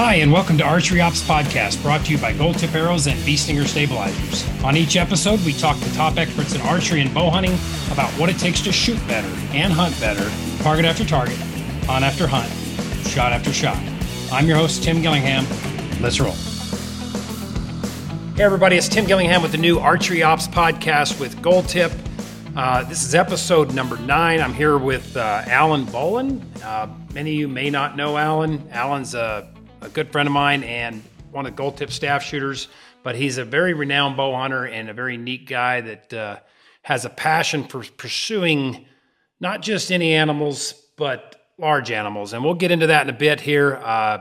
Hi, and welcome to Archery Ops Podcast, brought to you by Gold Tip Arrows and Bee Stinger Stabilizers. On each episode, we talk to top experts in archery and bow hunting about what it takes to shoot better and hunt better, target after target, hunt after hunt, shot after shot. I'm your host, Tim Gillingham. Let's roll. Hey, everybody, it's Tim Gillingham with the new Archery Ops Podcast with Gold Tip. Uh, this is episode number nine. I'm here with uh, Allen Bolen. Uh, many of you may not know Allen. Allen's a a good friend of mine and one of the Gold Tip staff shooters, but he's a very renowned bow hunter and a very neat guy that uh, has a passion for pursuing not just any animals, but large animals. And we'll get into that in a bit here. Uh,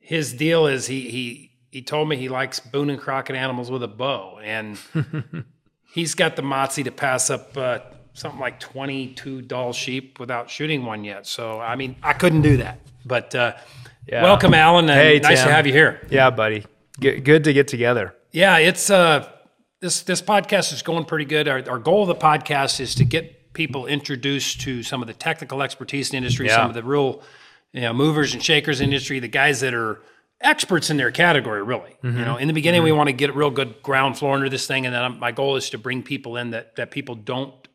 his deal is he, he, he told me he likes Boone and Crockett animals with a bow, and he's got the moxie to pass up uh, something like 22 Dall sheep without shooting one yet. So, I mean, I couldn't do that. But uh, yeah. Welcome, Allen. Hey, nice Tim. to have you here. Yeah, buddy. Good, good to get together. Yeah, it's uh, this this podcast is going pretty good. Our, our goal of the podcast is to get people introduced to some of the technical expertise in the industry, yeah. some of the real you know movers and shakers in the industry, the guys that are experts in their category. Really, mm-hmm. you know, in the beginning, mm-hmm. we want to get a real good ground floor under this thing, and then my goal is to bring people in that that people don't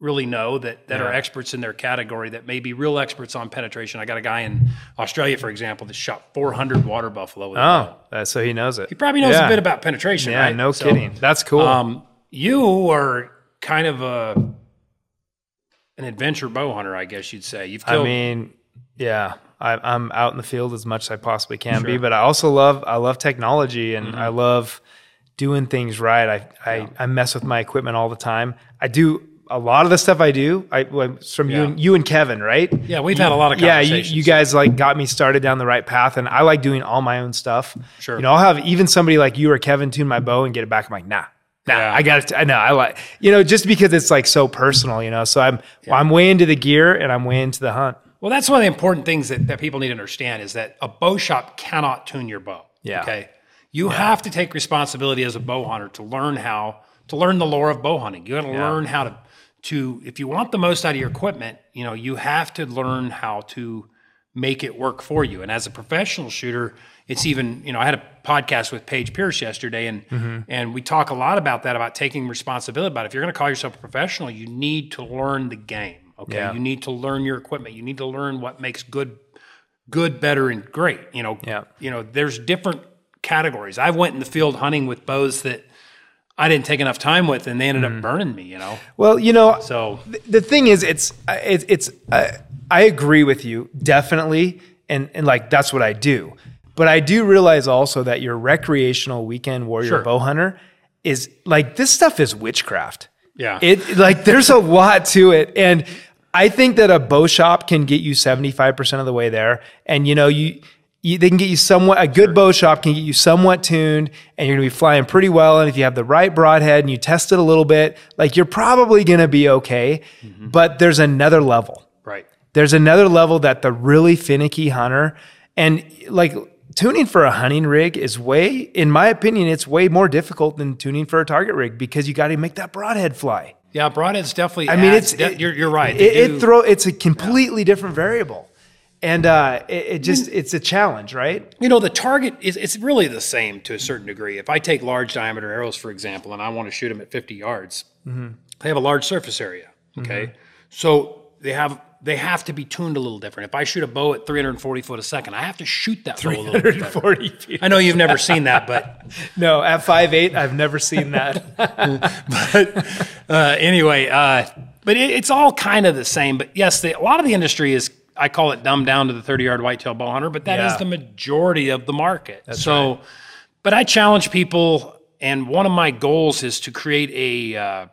really know that that yeah. are experts in their category that may be real experts on penetration. I got a guy in Australia, for example, that shot 400 water buffalo. oh, uh, so he knows it. He probably knows yeah. a bit about penetration. Yeah, right? no so, kidding. That's cool. Um, you are kind of a an adventure bow hunter, I guess you'd say. You've killed. I mean, yeah. I, am out in the field as much as I possibly can sure. be, but I also love I love technology and mm-hmm. I love doing things right. I, I, yeah. I mess with my equipment all the time. I do a lot of the stuff I do, I from yeah. you and you and Kevin, right? Yeah, we've you, had a lot of conversations. yeah. You, you, guys like got me started down the right path, and I like doing all my own stuff. Sure. You know, I'll have even somebody like you or Kevin tune my bow and get it back. I'm like, nah, nah, yeah. I got it. I know, I like you know, just because it's like so personal, you know. So I'm yeah. well, I'm way into the gear and I'm way into the hunt. Well, that's one of the important things that, that people need to understand is that a bow shop cannot tune your bow. Yeah. Okay. You have to take responsibility as a bow hunter to learn how to learn the lore of bow hunting. You got to learn how to to if you want the most out of your equipment, you know, you have to learn how to make it work for you. And as a professional shooter, it's even, you know, I had a podcast with Paige Pearce yesterday and mm-hmm. and we talk a lot about that about taking responsibility about if you're going to call yourself a professional, you need to learn the game. Okay? Yeah. You need to learn your equipment. You need to learn what makes good good, better and great. You know, yeah. you know, there's different categories. I went in the field hunting with bows that I didn't take enough time with, and they ended mm. up burning me. You know. Well, you know, so th- the thing is, it's it's, it's uh, I agree with you definitely, and and like that's what I do. But I do realize also that your recreational weekend warrior sure. bow hunter is like this stuff is witchcraft. Yeah. It like there's a lot to it, and I think that a bow shop can get you 75% of the way there. And you know, you you, they can get you somewhat a good sure. bow shop can get you somewhat tuned and you're going to be flying pretty well and if you have the right broadhead and you test it a little bit like you're probably going to be okay. Mm-hmm. but there's another level. Right. There's another level that the really finicky hunter and like tuning for a hunting rig is way in my opinion it's way more difficult than tuning for a target rig because you got to make that broadhead fly. Yeah broadhead's definitely i mean it's it, you're, you're right. it, it throw it's a completely yeah. different variable and uh, it, it, just it's a challenge, right? You know, the target is it's really the same to a certain degree. If I take large diameter arrows, for example, and I want to shoot them at 50 yards, mm-hmm. they have a large surface area. Okay, mm-hmm. so they have they have to be tuned a little different. If I shoot a bow at 340 foot a second, I have to shoot that bow a little bit 340 feet. I know you've never seen that, but no, at five eight, I've never seen that. but uh, anyway, uh, but it, it's all kind of the same. But yes, the, a lot of the industry is I call it dumbed down to the 30 yard whitetail bow hunter, but that yeah. is the majority of the market. That's so, right. but I challenge people, and one of my goals is to create a uh,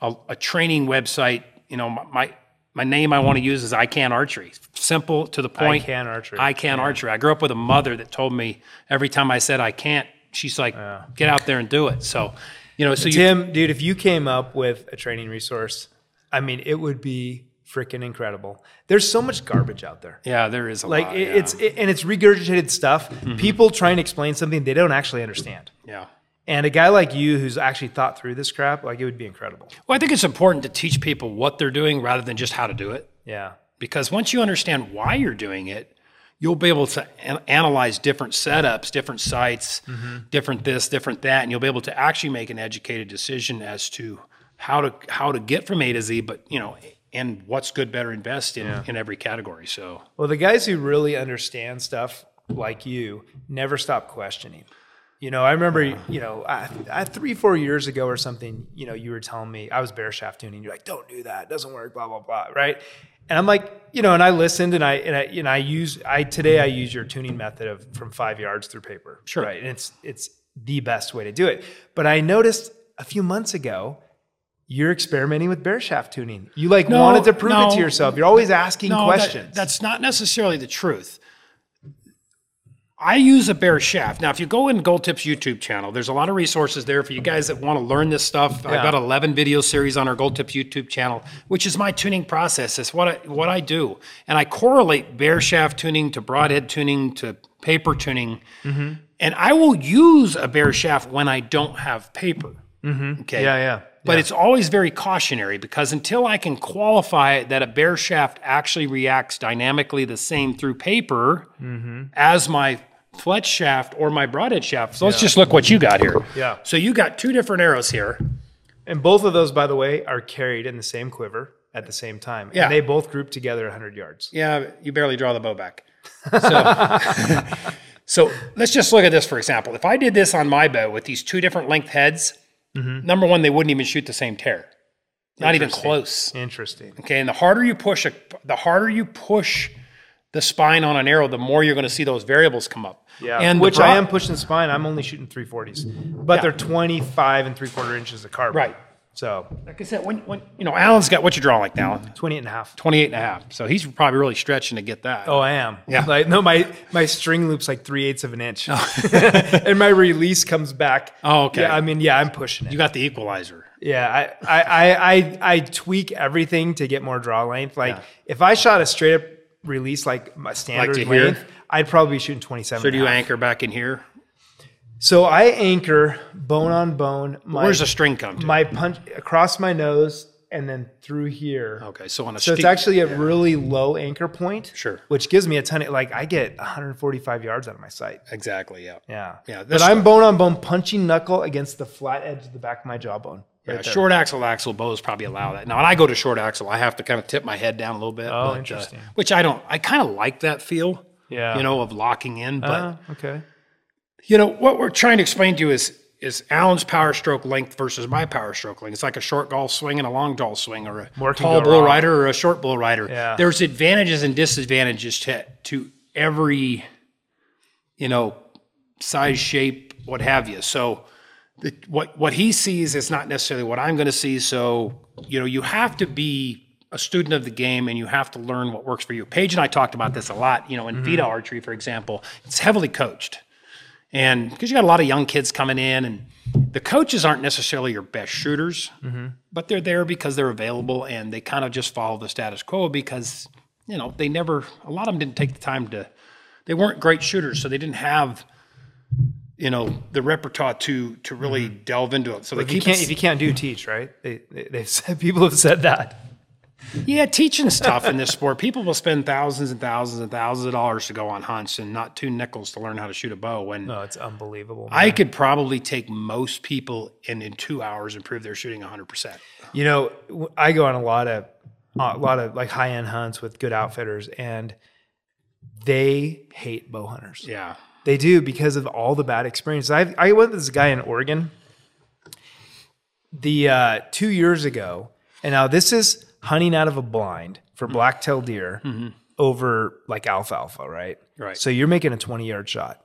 a, a, training website. You know, my my name I want to use is I Can Archery. Simple to the point. I Can Archery. I Can yeah. Archery. I grew up with a mother that told me every time I said I can't, she's like, yeah. get out there and do it. So, you know, so Tim, you, dude, if you came up with a training resource, I mean, it would be freaking incredible. There's so much garbage out there. Yeah, there is a like lot, it, yeah. it's it, and it's regurgitated stuff. Mm-hmm. People trying to explain something they don't actually understand. Yeah. And a guy like you who's actually thought through this crap, like it would be incredible. Well, I think it's important to teach people what they're doing rather than just how to do it. Yeah. Because once you understand why you're doing it, you'll be able to an- analyze different setups, different sights, different this, different that, and you'll be able to actually make an educated decision as to how to how to get from A to Z, but you know, and what's good, better, and best in, in every category. So Well, the guys who really understand stuff like you never stop questioning. You know, I remember, you know, I, I, three, four years ago or something, you know, you were telling me I was bare shaft tuning. You're like, don't do that. It doesn't work, blah, blah, blah. Right. And I'm like, you know, and I listened and I, and I, you know, I use, I, today I use your tuning method of from five yards through paper. Sure. Right. And it's, it's the best way to do it. But I noticed a few months ago, you're experimenting with bare shaft tuning. You like No, wanted to prove it to yourself. You're always asking that- questions. that's not necessarily the truth. I use a bare shaft. Now, if you go in Gold Tips YouTube channel, there's a lot of resources there for you guys that want to learn this stuff. I've got 11 video series on our Gold Tips YouTube channel, which is my tuning process. It's what I, what I do. And I correlate bare shaft tuning to broadhead tuning to paper tuning. Mm-hmm. And I will use a bare shaft when I don't have paper. Okay. yeah, yeah. But it's always very cautionary because until I can qualify that a bare shaft actually reacts dynamically the same through paper Mm-hmm. as my fletch shaft or my broadhead shaft. So let's just look what you got here. Yeah. So you got two different arrows here. And both of those, by the way, are carried in the same quiver at the same time. Yeah. And they both group together 100 yards. Yeah, you barely draw the bow back. So, so let's just look at this for example. If I did this on my bow with these two different length heads, Mm-hmm. number one, they wouldn't even shoot the same tear. Not even close. Interesting. Okay, and the harder you push a, the harder you push the spine on an arrow, the more you're going to see those variables come up. Yeah. and Which broad- I am pushing the spine. I'm only shooting 340s, but they're 25 and three quarter inches of carbon. Right. So Like I said, when, when you know, Allen's got what you draw like now, 28 and a half. 28 and a half. So he's probably really stretching to get that. Oh, I am. Yeah. Like no, my my string loop's like three eighths of an inch, oh. and my release comes back. Oh, okay. Yeah, I mean, yeah, I'm pushing it. You got the equalizer. Yeah, I, I, I, I, I tweak everything to get more draw length. Like if I shot a straight up release like my standard here? length, I'd probably be shooting 27. So do you and a half. anchor back in here? So I anchor bone on bone. My, Where's the string come to? my punch across my nose and then through here. okay, so on a So it's actually a really low anchor point. Sure. Which gives me a ton of like I get 145 yards out of my sight. exactly, yeah. Yeah. Yeah, But I'm bone on bone punching knuckle against the flat edge of the back of my jawbone. Yeah, there. short axle axle bows probably allow that. Now, when I go to short axle, I have to kind of tip my head down a little bit. Oh, but, uh, interesting. which I don't. I kind of like that feel. Yeah. You know, of locking in, but Uh, okay. You know what we're trying to explain to you is is Allen's power stroke length versus my power stroke length. It's like a short golf swing and a long golf swing, or a More tall bull wrong. rider or a short bull rider. Yeah. There's advantages and disadvantages to to every you know size, shape, what have you. So the, what what he sees is not necessarily what I'm going to see. So you know you have to be a student of the game and you have to learn what works for you. Paige and I talked about this a lot. You know, in mm-hmm. Vita archery, for example, it's heavily coached. And because you got a lot of young kids coming in, and the coaches aren't necessarily your best shooters, mm-hmm. but they're there because they're available and they kind of just follow the status quo because, you know, they never, a lot of them didn't take the time to, they weren't great shooters, so they didn't have, you know, the repertoire to to really mm-hmm. delve into it. So they If you can't if you can't do teach, right? They, they they've said people have said that. Yeah, teaching's tough in this sport. People will spend thousands and thousands and thousands of dollars to go on hunts and not two nickels to learn how to shoot a bow. When No, it's unbelievable. I could probably take most people and in two hours improve their shooting 100%. You know, I go on a lot of a lot of like high end hunts with good outfitters, and they hate bow hunters. Yeah. They do because of all the bad experiences. I I went with this guy in Oregon. The uh, two years ago, and now this is hunting out of a blind for black-tailed deer over like alfalfa, right? Right. So you're making a 20 yard shot.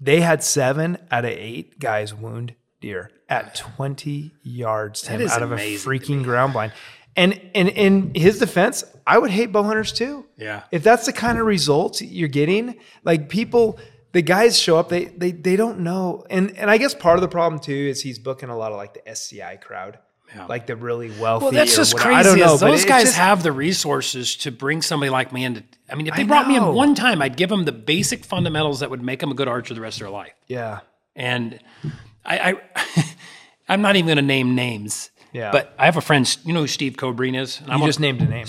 They had seven out of eight guys wound deer at 20 yards Tim, out of a freaking ground blind. And, and in his defense, I would hate bow hunters too. Yeah. If that's the kind of results you're getting, like people, the guys show up, they they they don't know. And and I guess part of the problem too is he's booking a lot of like the SCI crowd. Yeah. Like the really wealthy. Well, that's just whatever. crazy. I don't know. is but those guys just- have the resources to bring somebody like me into. I mean, if they I brought me in one time, I'd give them the basic fundamentals that would make them a good archer the rest of their life. Yeah. And I, I I'm not even going to name names. Yeah. But I have a friend. You know who Steve Kobrine is? And You I'm just named a name.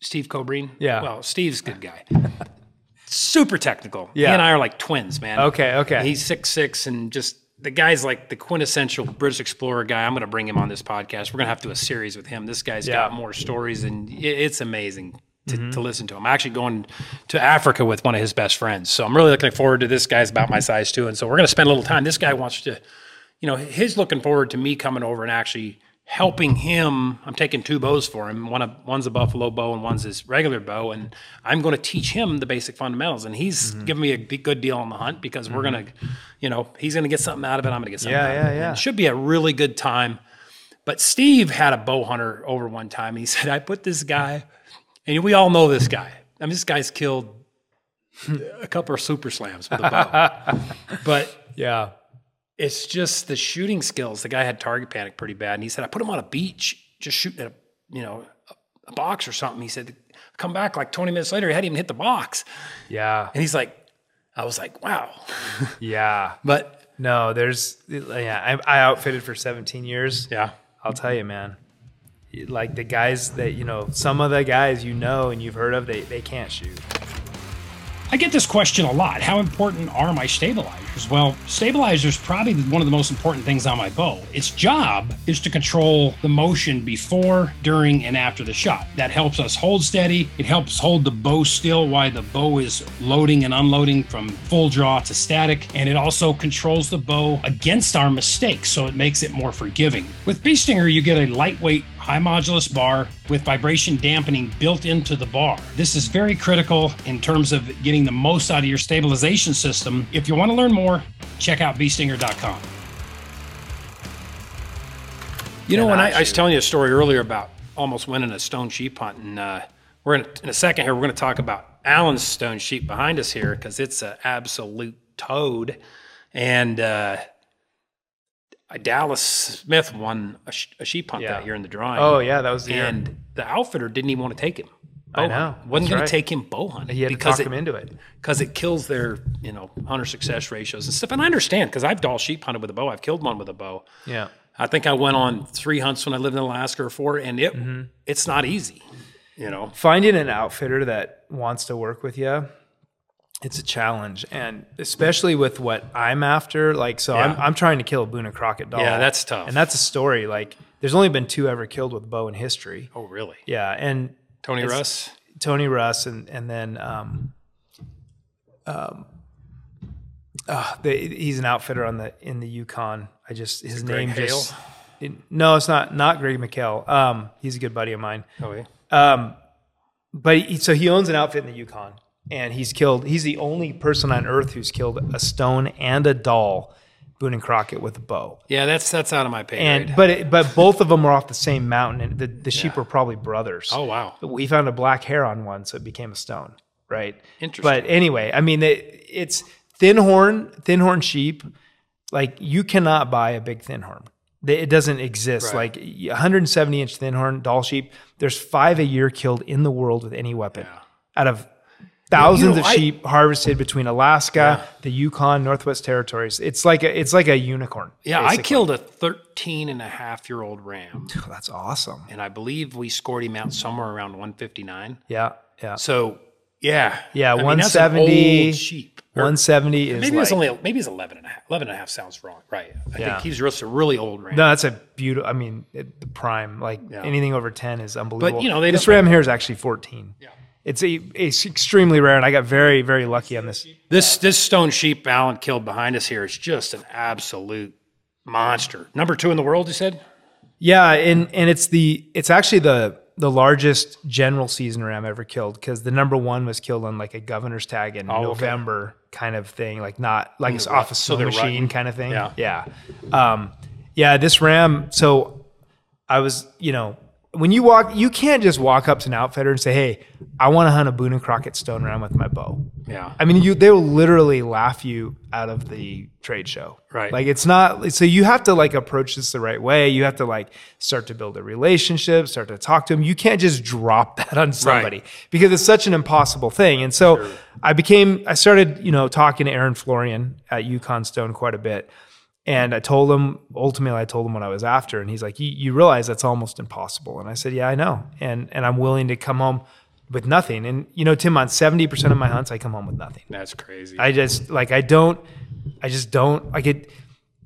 Steve Kobrine. Yeah. Well, Steve's a good guy. super technical. Yeah. He and I are like twins, man. Okay, okay. He's six six and just the guy's like the quintessential British explorer guy. I'm going to bring him on this podcast. We're going to have to do a series with him. This guy's got more stories, and it's amazing to, mm-hmm. to listen to him. I'm actually going to Africa with one of his best friends, so I'm really looking forward to this. Guy's about my size too, and so we're going to spend a little time. This guy wants to, you know, he's looking forward to me coming over and actually helping him. I'm taking two bows for him. One of one's a buffalo bow and one's his regular bow, and I'm going to teach him the basic fundamentals. And he's mm-hmm. giving me a good deal on the hunt because we're mm-hmm. going to, you know, he's going to get something out of it. I'm going to get something. Yeah, out yeah, of it. yeah. It should be a really good time. But Steve had a bow hunter over one time. And he said, I put this guy, and we all know this guy. I mean, this guy's killed a couple of super slams with a bow. but Yeah. It's just the shooting skills. The guy had target panic pretty bad, and he said, "I put him on a beach, just shooting at a you know a, box or something." He said, "Come back like 20 minutes later, he hadn't even hit the box," Yeah. and he's like, "I was like, wow," Yeah. but No, there's yeah. I, I outfitted for 17 years. yeah, I'll tell you, man. Like the guys that you know, some of the guys you know and you've heard of, they they can't shoot. I get this question a lot. How important are my stabilizers? Well, stabilizers probably one of the most important things on my bow. Its job is to control the motion before, during, and after the shot. That helps us hold steady. It helps hold the bow still while the bow is loading and unloading from full draw to static. And it also controls the bow against our mistakes, so it makes it more forgiving. With Bee Stinger, you get a lightweight high modulus bar with vibration dampening built into the bar. This is very critical in terms of getting the most out of your stabilization system. If you want to learn more, check out beestinger.com. You know, when I, I was telling you a story earlier about almost winning a stone sheep hunt, and uh, we're in, in a second here, we're going to talk about Allen's stone sheep behind us here because it's an absolute toad. And uh, Dallas Smith won a, sh- a sheep hunt Yeah. that year in the drawing. Oh yeah, that was the year. and the outfitter didn't even want to take him. I know, hunting. wasn't going right. to take him bow hunting He had to because talk it, him into it. because it kills their you know hunter success ratios and stuff. And I understand because I've Dall sheep hunted with a bow. I've killed one with a bow. Yeah. I think I went on three hunts when I lived in Alaska or four, and it Mm-hmm. it's not easy. You know, Finding an outfitter that wants to work with you, it's a challenge, and especially with what I'm after. Like, so I'm I'm trying to kill a Boone and Crockett Dall. Yeah, that's tough. and that's a story. Like, there's only been two ever killed with bow in history. oh really? Yeah, and Tony Russ. Tony Russ, and and then um, um, uh, the, he's an outfitter on the in the Yukon. I just his name Hale? just it- no, it's not not Greg McHale. Um, he's a good buddy of mine. Oh yeah. Um, but he, so he owns an outfit in the Yukon, and he's killed. He's the only person on Earth who's killed a stone and a Dall, Boone and Crockett with a bow. Yeah, that's that's out of my pay And grade. but it, but both of them were off the same mountain, and the, the sheep were probably brothers. Oh wow. We found a black hair on one, so it became a stone, right? Interesting. But anyway, I mean, it, it's thin horn, thin horn sheep. Like you cannot buy a big thin horn. It doesn't exist. Right. Like 170 inch thin horn Dall sheep. There's five a year killed in the world with any weapon. Out of thousands know, of I- sheep harvested between Alaska, the Yukon, Northwest Territories. It's like a, it's like a unicorn. Yeah, I killed a 13 and a half year old ram, Oh, that's awesome. and I believe we scored him out somewhere around 159. Yeah, yeah. So yeah, Yeah, I mean, that's an 170 old sheep. Or 170 is maybe like, it's only maybe it's 11 and a half. 11 and a half sounds wrong, right? I Yeah. think he's just a really old ram. No, that's a beautiful. I mean, it, the prime. Like anything over ten is unbelievable. But you know, they this ram here is actually fourteen. Yeah, it's a it's extremely rare, and I got very very lucky on this. This this stone sheep Allen killed behind us here is just an absolute monster. Number two in the world, you said? Yeah, and and it's the it's actually the the largest general season ram ever killed because the number one was killed on like a governor's tag in Oh, okay. November kind of thing, like not like it's off a rut- so machine rutting. kind of thing. Yeah. yeah, um, yeah. This ram, so I was, you know, when you walk, you can't just walk up to an outfitter and say, "Hey, I want to hunt a Boone and Crockett stone ram with my bow." Yeah. I mean, you they will literally laugh you out of the trade show. Right. Like it's not so you have to like approach this the right way. You have to like start to build a relationship, start to talk to them. You can't just drop that on somebody because it's such an impossible thing. And so I became I started, you know, talking to Aaron Florian at Yukon Stone quite a bit. And I told him, ultimately, I told him what I was after. And he's like, you, you realize that's almost impossible. And I said, yeah, I know. And, and I'm willing to come home with nothing. And you know, Tim, on seventy percent of my hunts, I come home with nothing. That's crazy. I just like I don't, I just don't like it.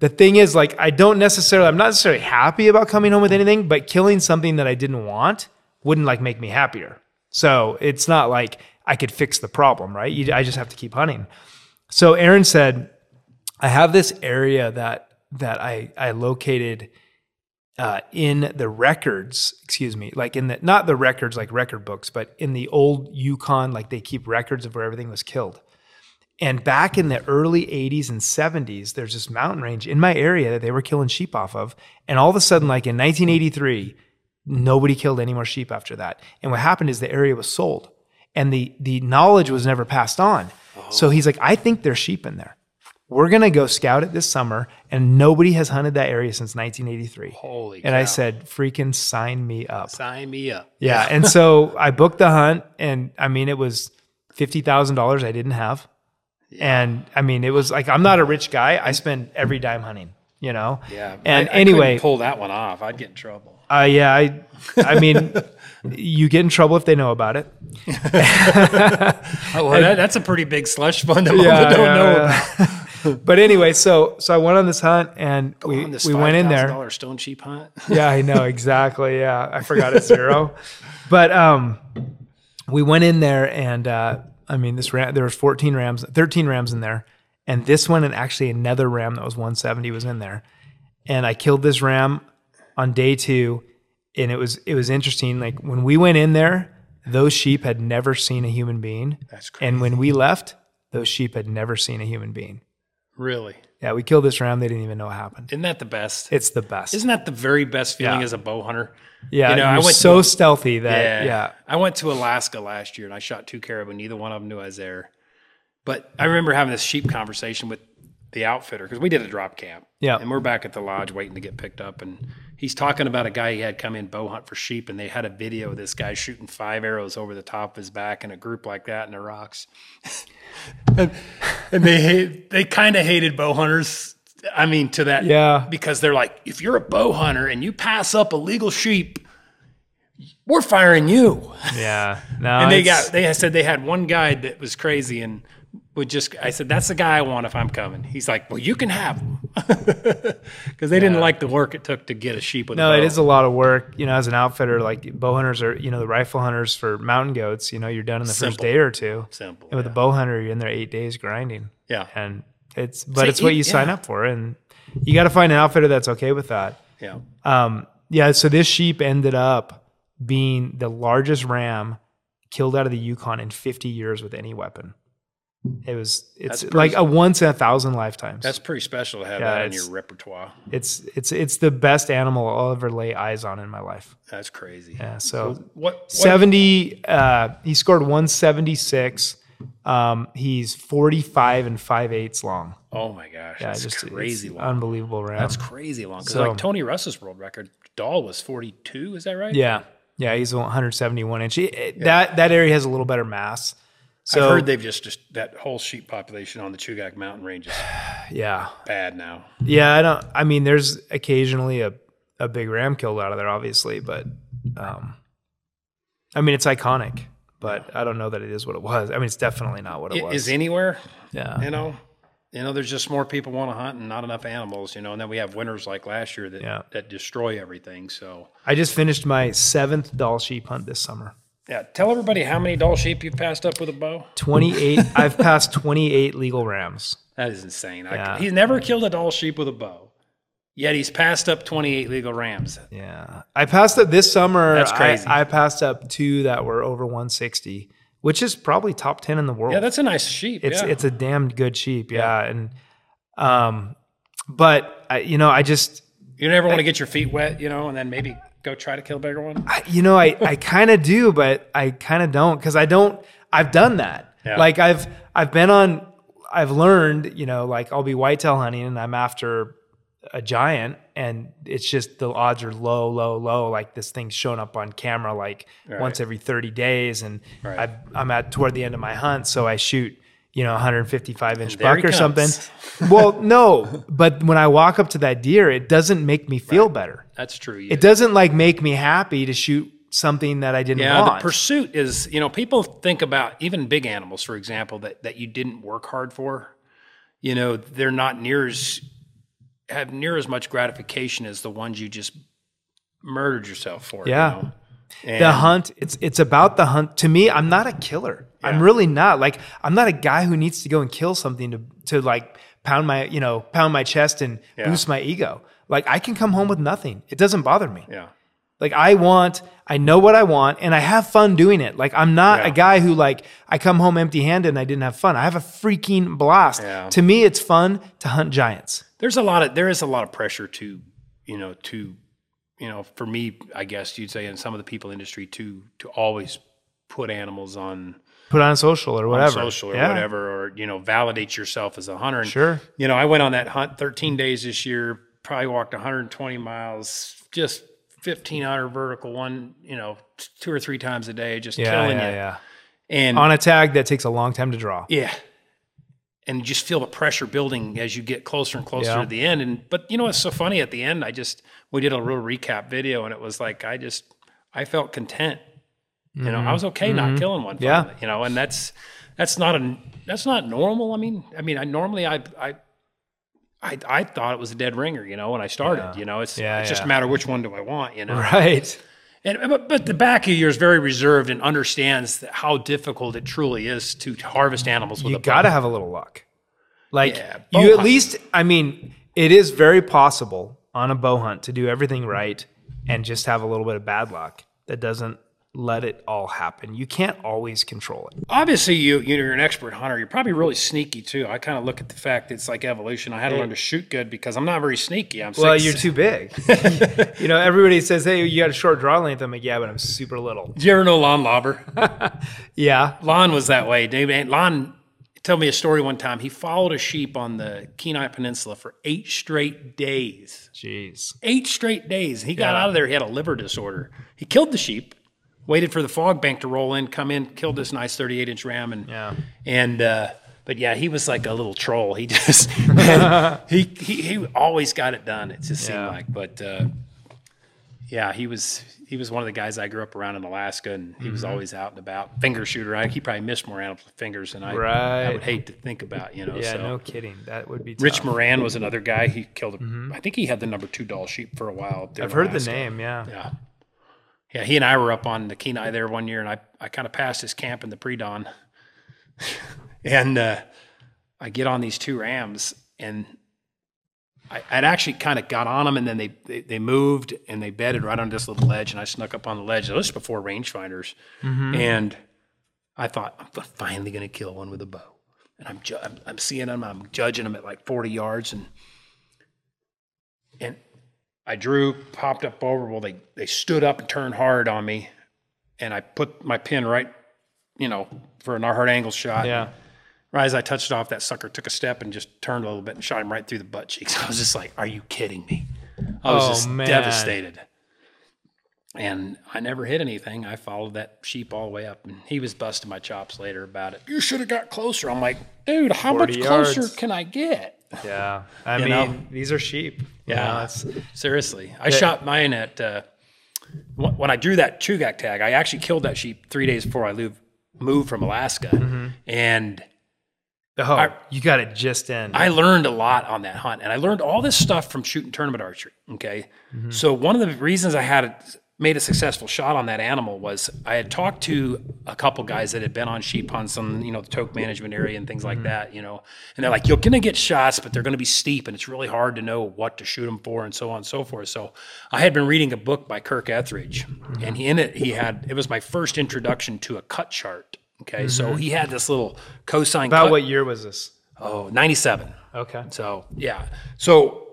The thing is, like, I don't necessarily, I'm not necessarily happy about coming home with anything, but killing something that I didn't want wouldn't like make me happier. So it's not like I could fix the problem, right? You, I just have to keep hunting. So Aaron said, I have this area that that I I located uh, in the records, excuse me, like in the not the records like record books, but in the old Yukon, like they keep records of where everything was killed. And back in the early 80s and 70s, there's this mountain range in my area that they were killing sheep off of. And all of a sudden, like in 1983, nobody killed any more sheep after that. And what happened is the area was sold and the, the knowledge was never passed on. So he's like, I think there's sheep in there. We're going to go scout it this summer. And nobody has hunted that area since 1983. Holy And I said, freaking sign me up. Sign me up. Yeah. and so I booked the hunt, and I mean, it was fifty thousand dollars I didn't have, and I mean, it was like I'm not a rich guy. I spend every dime hunting, you know. Yeah. And I- I anyway, pull that one off. I'd get in trouble. uh, yeah, I, I mean, you get in trouble if they know about it. Oh, well, that, that's a pretty big slush fund that yeah, don't yeah, know yeah. about. But anyway, so so I went on this hunt, and we On this we went in there. $5,000 stone sheep hunt. yeah, I know exactly. Yeah, I forgot it's zero, but um, we went in there, and uh, I mean, this ram there was 14 rams, 13 rams in there, and this one and actually another ram that was 170 was in there, and I killed this ram on day two, and it was it was interesting. Like when we went in there, those sheep had never seen a human being, That's crazy. and when we left, those sheep had never seen a human being. Really? Yeah, we killed this ram. They didn't even know what happened. Isn't that the best? It's the best. Isn't that the very best feeling Yeah. as a bow hunter? yeah, you know, I went so a- stealthy that yeah, yeah. I went to Alaska last year and I shot two caribou. Neither one of them knew I was there. But I remember having this sheep conversation with the outfitter because we did a drop camp. Yeah. And we're back at the lodge waiting to get picked up. And he's talking about a guy he had come in bow hunt for sheep. And they had a video of this guy shooting five arrows over the top of his back in a group like that in the rocks. and, and they hate, they kind of hated bow hunters. I mean, to that. Yeah. Because they're like, if you're a bow hunter and you pass up illegal sheep, we're firing you. Yeah. No, And they got they said they had one guy that was crazy and would just I said that's the guy I want if I'm coming. He's like, well, you can have him because they didn't like the work it took to get a sheep with No, a bow. No, it is a lot of work. You know, as an outfitter, like bow hunters are, you know, the rifle hunters for mountain goats, you know, you're done in the first day or two. simple. And with a bow hunter, you're in there eight days grinding. Yeah, And it's, but So it's what you- you sign up for. And you got to find an outfitter that's okay with that. yeah. Um, yeah. So this sheep ended up being the largest ram killed out of the Yukon in 50 years with any weapon. It was, it's That's like pretty- a once in a thousand lifetimes. That's pretty special to have Yeah, that in it's- your repertoire. it's, it's, it's the best animal I'll ever lay eyes on in my life. That's crazy. Yeah. So, What, what 70 uh he scored 176 um he's 45 and 5 eighths long Oh my gosh, yeah that's just crazy long. unbelievable ram That's crazy long. So- like Tony Russ's world record, Dall was 42. Is that right? yeah yeah he's 171 inch He- that that area has a little better mass so I've heard they've just, just that whole sheep population on the Chugach Mountain Range is yeah. bad now. yeah i don't i mean there's occasionally a a big ram killed out of there obviously but um i mean it's iconic but i don't know that it is what it was. I mean it's definitely not what it It was. is anywhere? Yeah. You know? You know there's just more people want to hunt and not enough animals you know and then we have winters like last year that Yeah. that destroy everything so. I just finished my seventh Dall sheep hunt this summer yeah tell everybody how many Dall sheep you've passed up with a bow 28 i've passed 28 legal rams that is insane I- Yeah. he's never killed a Dall sheep with a bow yet he's passed up 28 legal rams yeah i passed up this summer That's I- crazy. I, passed up two that were over 160 which is probably top 10 in the world yeah that's a nice sheep it's yeah. it's a damned good sheep yeah, and um but I, you know i just you never want to get your feet wet you know and then maybe go try to kill a bigger one I, you know i i kind of do but i kind of don't because i don't i've done that Yeah. like i've i've been on i've learned you know like i'll be whitetail hunting and i'm after a giant and it's just the odds are low low low like this thing's shown up on camera like once every 30 days and Right. I, i'm at toward the end of my hunt so i shoot you know 155 inch buck or something well no but when i walk up to that deer it doesn't make me feel better that's true you, it doesn't like make me happy to shoot something that I didn't Yeah, want. the pursuit is, you know, people think about even big animals, for example, that, that you didn't work hard for. You know, they're not near as have near as much gratification as the ones you just murdered yourself for. you Yeah. know? the hunt it's it's about the hunt to me i'm not a killer i'm really not like i'm not a guy who needs to go and kill something to to like pound my you know pound my chest and Yeah. boost my ego like i can come home with nothing it doesn't bother me Yeah. like i want i know what i want and i have fun doing it like i'm not Yeah. a guy who like i come home empty handed and i didn't have fun i have a freaking blast Yeah. to me it's fun to hunt giants there's a lot of there is a lot of pressure to you know to you know for me i guess you'd say in some of the people industry to to always put animals on, put on social or whatever social or Yeah. whatever or you know validate yourself as a hunter and Sure. you know i went on that hunt 13 days this year probably walked 120 miles just 1500 vertical one you know two or three times a day just yeah killing yeah, you yeah. and on a tag that takes a long time to draw yeah. And you just feel the pressure building as you get closer and closer Yeah. to the end. And but you know what's so funny at the end? I just we did a real recap video and it was like I just I felt content. You know, I was okay not killing one. Mm-hmm. Yeah. You know, and that's that's not a that's not normal. I mean, I mean, I normally I I I, I thought it was a dead ringer, you know, when I started. Yeah. You know, it's Yeah, it's just yeah. a matter which one do I want, you know. right And but, but the back of you is very reserved and understands that how difficult it truly is to harvest animals with you got to have a little luck. Like you at hunt. least, I mean, it is very possible on a bow hunt to do everything right and just have a little bit of bad luck that doesn't let it all happen. You can't always control it. obviously you you're an expert hunter. You're probably really sneaky too. I kind of look at the fact it's like evolution. I had to learn to shoot good because i'm not very sneaky. I'm Well, six- you're too big. you know, everybody says, "Hey, you got a short draw length." I'm like, "Yeah, but I'm super little." Did you ever know lon lauber? Yeah, lon was that way Dave, and lon told me a story one time. He followed a sheep on the kenai peninsula for eight straight days. Jeez. eight straight days. He got out of there. He had a liver disorder. He killed the sheep waited for the fog bank to roll in come in killed this nice 38 inch ram and Yeah. And uh, but yeah, he was like a little troll. He just he, he he always got it done. It just seemed like. But uh, yeah, he was he was one of the guys I grew up around in Alaska, and he Mm-hmm. was always out and about. Finger shooter. I, he probably missed more animals with fingers than I. right. I would hate to think about. You know. Yeah, so. no kidding. That would be tough. Rich Moran was another guy. He killed. I think he had the number two Dall sheep for a while. Up there Mm-hmm. I've heard the name. Yeah. Yeah. Yeah, he and I were up on the Kenai there one year, and I, I kind of passed his camp in the pre dawn. and uh, I get on these two rams, and I, I'd actually kind of got on them, and then they, they, they moved and they bedded right on this little ledge, and I snuck up on the ledge. This was before rangefinders. And I thought, I'm finally going to kill one with a bow. And I'm, ju- I'm, I'm seeing them, I'm judging them at like 40 yards, and and I drew, popped up over. Well, they they stood up and turned hard on me, and I put my pin right, you know, for an hard angle shot. Yeah. Right as I touched off, that sucker took a step and just turned a little bit and shot him right through the butt cheeks. I was just like, "Are you kidding me?" I was Oh, just man. devastated. And I never hit anything. I followed that sheep all the way up, and he was busting my chops later about it. You should have got closer. I'm like, dude, how much 40 closer can I get? Yeah. I You mean, know? these are sheep. You Yeah. Seriously, I shot mine at uh, when I drew that Chugach tag. I actually killed that sheep three days before I moved moved from Alaska, and oh, you got it just in. I learned a lot on that hunt, and I learned all this stuff from shooting tournament archery. Okay, so one of the reasons I had made a successful shot on that animal was I had talked to a couple guys that had been on sheep hunts on you know the Tok management area and things like mm-hmm. that, you know, and they're like, you're gonna get shots, but they're gonna be steep, and it's really hard to know what to shoot them for, and so on and so forth. So I had been reading a book by Kirk Ethridge, mm-hmm. and he, in it he had it was my first introduction to a cut chart. Okay, so mm-hmm. he had this little cosine About cut. what year was this? Oh, 97. Okay. So yeah. So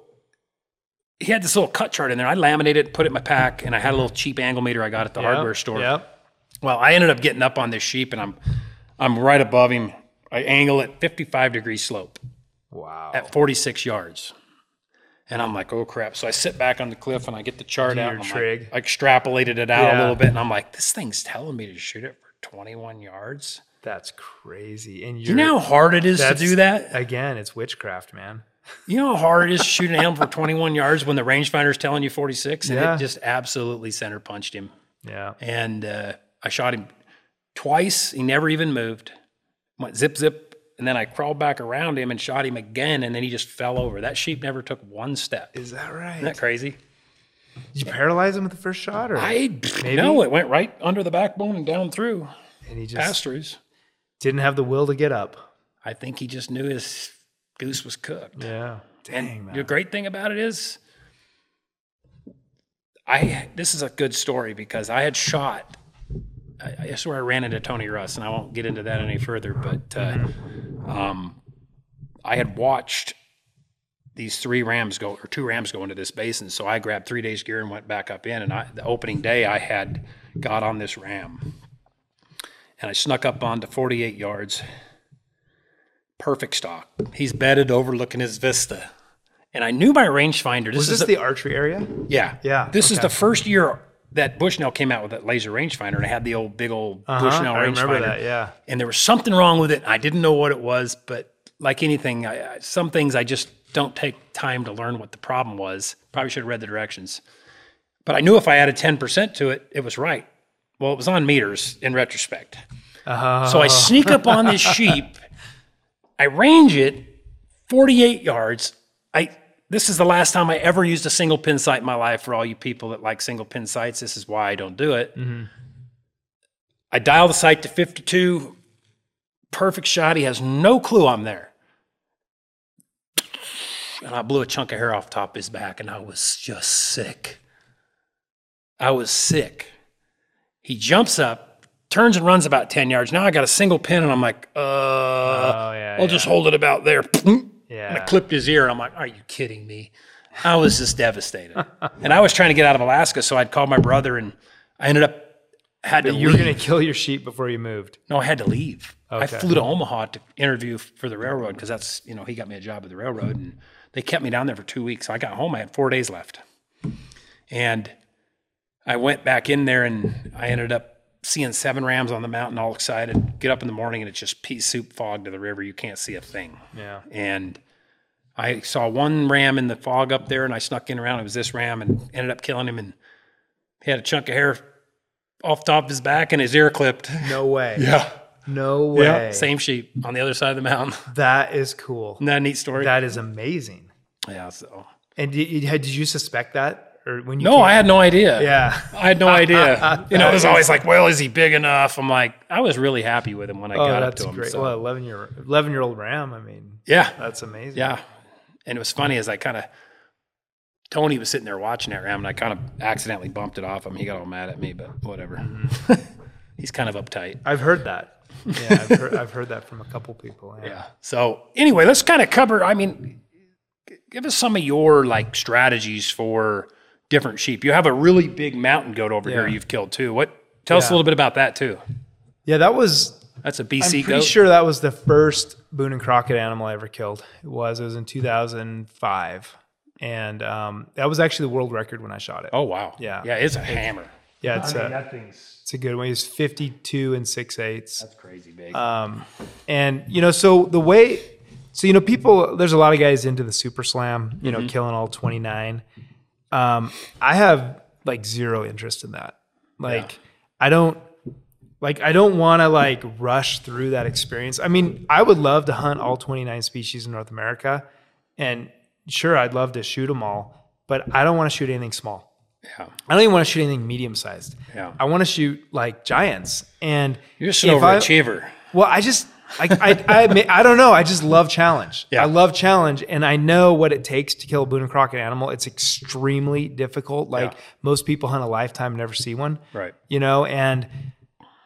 he had this little cut chart in there. I laminated it, put it in my pack, and I had a little cheap angle meter I got at the hardware store. Yep. Well, I ended up getting up on this sheep and I'm I'm right above him. I angle it 55 degree slope Wow. at 46 yards. And I'm like, oh crap. So I sit back on the cliff and I get the chart Do out. your trig. Like, I extrapolated it out a little bit and I'm like, this thing's telling me to shoot it for 21 yards. That's crazy. And You know how hard it is to do that? Again, it's witchcraft, man. You know how hard it is to shoot an animal for 21 yards when the rangefinder's telling you 46? And Yeah. it just absolutely center punched him. Yeah. and uh, I shot him twice. He never even moved. Went zip zip, and then I crawled back around him and shot him again, and then he just fell over. That sheep never took one step. Is that right? Isn't that crazy? Did you paralyze him with the first shot, or I no, it went right under the backbone and down through and he just past trees. didn't have the will to get up? I think he just knew his goose was cooked. Yeah. Dang, man. The great thing about it is, I this is a good story because I had shot. I, I swear I ran into Tony Russ, and I won't get into that any further. But uh, um, I had watched these three rams go or two rams go into this basin, so I grabbed three days gear and went back up in. And I, the opening day, I had got on this ram, and I snuck up onto 48 yards. Perfect stock. He's bedded overlooking his vista. And I knew my rangefinder. This Was is the, the archery area? yeah. Yeah, This is the first year that Bushnell came out with that laser rangefinder, and I had the old big old Bushnell Uh-huh. I rangefinder. remember that. Yeah. And there was something wrong with it. I didn't know what it was, but like anything, I, I, some things I just don't take time to learn what the problem was. Probably should have read the directions. But I knew if I added 10% to it, it was right. Well, it was on meters in retrospect. Uh, So I sneak up on this sheep. I range it 48 yards. I this is the last time I ever used a single pin sight in my life. For all you people that like single pin sights, this is why I don't do it. Mm-hmm. I dial the sight to 52. Perfect shot. He has no clue I'm there. And I blew a chunk of hair off top of his back, and I was just sick. I was sick. He jumps up, turns and runs about 10 yards. Now I got a single pin, and I'm like, uh, Oh yeah. I'll just hold it about there. Yeah. And I clipped his ear. And I'm like, are you kidding me? I was just devastated. And I was trying to get out of Alaska, so I'd called my brother, and I ended up had to You were gonna kill your sheep before you moved. No, I had to leave. I flew to Omaha to interview for the railroad because that's you know he got me a job at the railroad, and they kept me down there for two weeks. So I got home. I had four days left, and I went back in there, and I ended up seeing seven rams on the mountain, all excited. Get up in the morning, and it's just pea soup fog to the river. You can't see a thing. Yeah. And I saw one ram in the fog up there, and I snuck in around. It was this ram, and ended up killing him. And he had a chunk of hair off top of his back, and his ear clipped. No way. Yeah. No way. Yeah, same sheep on the other side of the mountain. That is cool. Isn't that a neat story? That is amazing. yeah. So And did you, had- did you suspect that, or when you? no, came- I had no idea. Yeah. I had no idea. you know, it was always like, well, is he big enough? I'm like, I was really happy with him when I Oh, got up to him. great. so- Well, eleven year eleven year old ram. I mean, yeah, that's amazing. yeah. And it was funny as I kind of Tony was sitting there watching that ram, and I kind of accidentally bumped it off him. He got all mad at me, but whatever. Mm-hmm. He's kind of uptight. I've heard that. Yeah, I've heard, I've heard that from a couple people. Yeah. Yeah. So anyway, let's kind of cover. I mean, give us some of your like strategies for different sheep. You have a really big mountain goat over here you've killed too. What? Tell us a little bit about that too. Yeah, that was. That's a I'm BC pretty goat. sure that was the first Boone and Crockett animal I ever killed. It was. It was in 2005, and um, that was actually the world record when I shot it. Oh wow. Yeah. Yeah, it's a hammer. yeah, it's a, that thing's it's a good one. He's 52 and six eighths. that's crazy big. Um, and you know, so the way, so you know, people, there's a lot of guys into the super slam, you know, killing all 29. Um, I have like zero interest in that. Like, I don't, like, I don't want to like rush through that experience. I mean, I would love to hunt all 29 species in North America, and sure, I'd love to shoot them all, but I don't want to shoot anything small. yeah. I don't even want to shoot anything medium sized. Yeah. I want to shoot like giants. And You're just an if I- overachiever. well, I just, I, I, I, admit- I don't know. I just love challenge. Yeah. I love challenge, and I know what it takes to kill a Boone and Crockett animal. It's extremely difficult. Like Yeah. most people hunt a lifetime, and never see one. Right. You know, and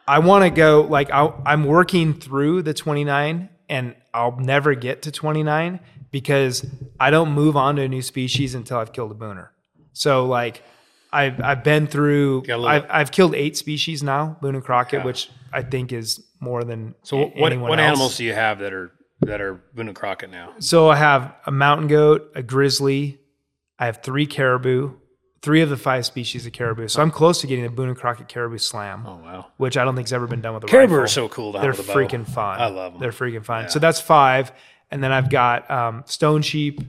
I want to go. Like I, I'm working through the 29, and I'll never get to 29 because I don't move on to a new species until I've killed a booner. So like. I've, I've been through. Got a little- I've, I've killed eight species now, Boone and Crockett, Yeah. which I think is more than So a- what anyone what else. animals do you have that are that are Boone and Crockett now? So I have a mountain goat, a grizzly. I have three caribou, three of the five species of caribou. So I'm close to getting a Boone and Crockett caribou slam, Oh wow. which I don't think's ever been done with a Caribou rifle. are so cool They're bow. freaking fun. I love them. They're freaking fun. So that's five, and then I've got um, stone sheep,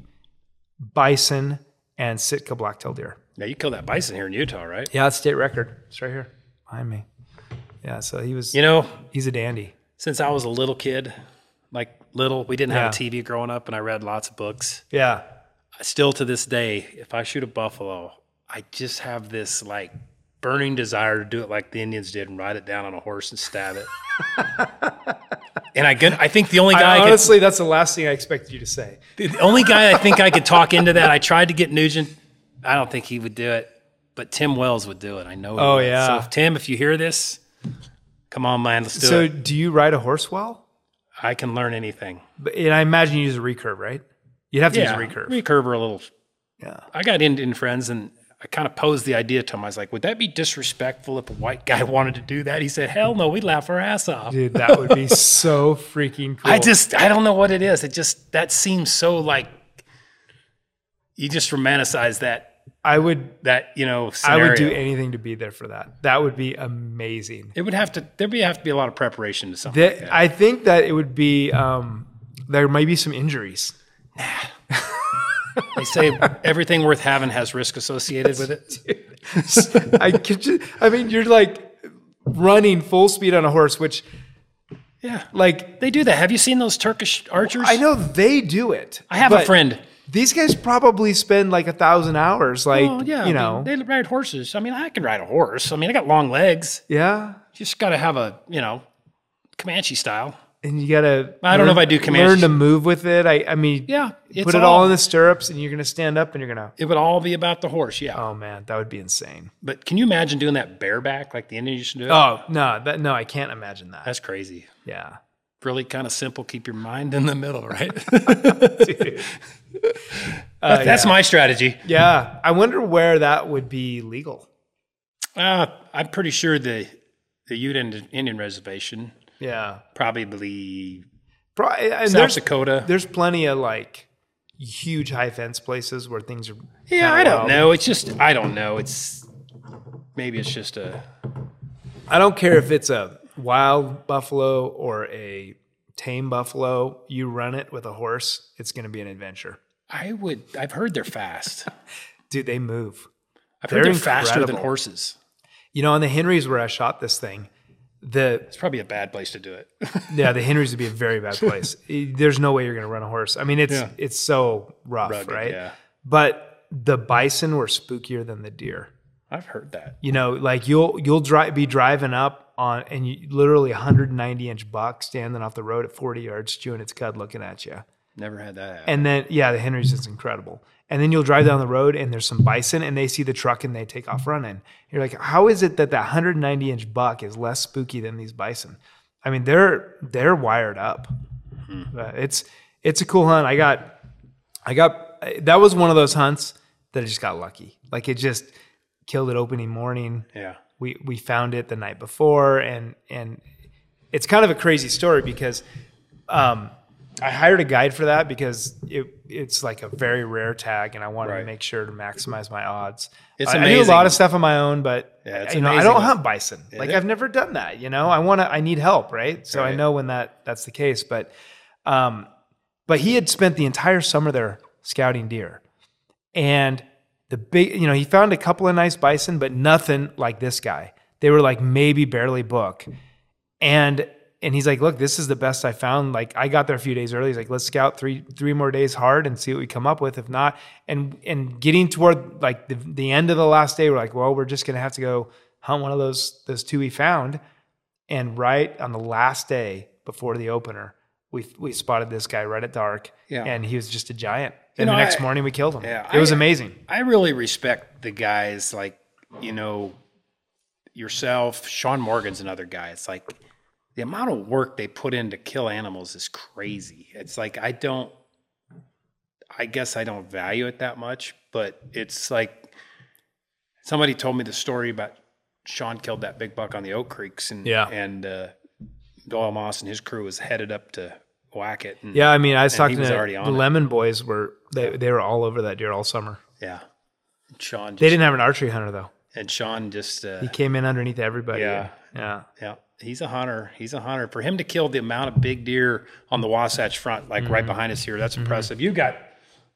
bison, and Sitka black-tailed deer. Yeah, you killed that bison here in Utah, right? Yeah, it's state record. It's right here. behind me. Yeah, so he was. You know, he's a dandy. since I was a little kid, like little, we didn't have a TV growing up, and I read lots of books. Yeah, Still to this day, if I shoot a buffalo, I just have this like burning desire to do it like the Indians did and ride it down on a horse and stab it. and I I think the only guy I I, could honestly, that's the last thing I expected you to say. The only guy I think I could talk into that, I tried to get Nugent. I don't think he would do it, but Tim Wells would do it. I know. Oh, would. yeah. So if, Tim, if you hear this, come on, man, let's do So, it. do you ride a horse well? I can learn anything. But, and I imagine you use a recurve, right? You'd have to Yeah, use a recurve. recurve or a little. yeah. I got Indian friends, and I kind of posed the idea to him. I was like, "Would that be disrespectful if a white guy wanted to do that?" He said, "Hell no, we'd laugh our ass off." Dude, that would be so freaking cool. I just, I don't know what it is. It just that seems so like you just romanticize that I would, that you know. I would do anything to be there for that. That would be amazing. It would have to. There'd be have to be a lot of preparation to something. like That. I think that it would be. Um, there might be some injuries. They say everything worth having has risk associated with it. I could just, I mean, you're like running full speed on a horse, which Yeah, like they do that. Have you seen those Turkish archers? I know they do it. I have a friend. These guys probably spend like a thousand hours, like Oh yeah, you I know, mean, they ride horses. I mean, I can ride a horse. I mean, I got long legs. yeah. You just got to have a you know Comanche style. And you gotta. I don't know if I do Learn Comanche. to move with it. I, I mean, Yeah, it's put it all in the stirrups, and you're gonna stand up, and you're gonna. It would all be about the horse. Yeah, Oh man, that would be insane. but can you imagine doing that bareback like the Indians used to do? it? Oh no, that no, I can't imagine that. That's crazy. Yeah. Really kind of simple. Keep your mind in the middle, right? Uh, That's my strategy. Yeah, I wonder where that would be legal. Uh, I'm pretty sure the the Ute Indian, Indian Reservation, Yeah, probably Pro- South there's Dakota. there's plenty of like huge high fence places where things are. Yeah, I don't wild. know. It's just I don't know. It's maybe it's just a I don't care if it's a wild buffalo or a tame buffalo. You run it with a horse, it's going to be an adventure, I would I've heard they're fast. dude. They move. I've heard They're they're faster than horses. You know, on the Henrys where I shot this thing, the It's probably a bad place to do it. yeah, the Henrys would be a very bad place. There's no way you're going to run a horse. I mean, it's Yeah. it's so rough, Rugged, right? yeah. But the bison were spookier than the deer. I've heard that. You know, like you'll you'll drive be driving up on and you literally 190 inch buck standing off the road at 40 yards, chewing its cud, looking at you. Never had that happen. And then yeah, the Henrys is incredible. And then you'll drive down the road and there's some bison and they see the truck and they take off running. You're like, how is it that that 190 inch buck is less spooky than these bison? I mean, they're they're wired up. Hmm. But it's it's a cool hunt. I got I got that was one of those hunts that I just got lucky. Like it just killed it opening morning yeah. We we found it the night before and and it's kind of a crazy story because um, I hired a guide for that because it it's like a very rare tag and I wanted to make sure to maximize my odds. It's I, I do a lot of stuff on my own, but Yeah, you know I don't hunt bison. Like it- I've never done that. You know I want to I need help, right? So I know when that that's the case, but um, but he had spent the entire summer there scouting deer, and the big you know he found a couple of nice bison but nothing like this guy. They were like maybe barely book. And and he's like look this is the best i found. Like i got there a few days early. He's like let's scout three three more days hard and see what we come up with. If not and and getting toward like the, the end of the last day we're like well we're just gonna have to go hunt one of those those two we found. And right on the last day before the opener we we spotted this guy right at dark. Yeah. and he was just a giant and know, the next I- morning we killed him Yeah, it was I- amazing I really respect the guys like, you know, yourself, Sean Morgan's another guy. It's like the amount of work they put in to kill animals is crazy. It's like I don't I guess I don't value it that much, but it's like somebody told me the story about Sean killed that big buck on the Oak Creeks and Yeah. and uh, Doyle Moss and his crew was headed up to whack it. And, Yeah, I mean, I was talking was to the it. Lemon Boys. Were they? They were all over that deer all summer. yeah. Sean just, They didn't have an archery hunter though. and Sean just uh, He came in underneath everybody. Yeah. yeah. Yeah, he's a hunter. He's a hunter. For him to kill the amount of big deer on the Wasatch front, like Mm-hmm. right behind us here, that's impressive. You got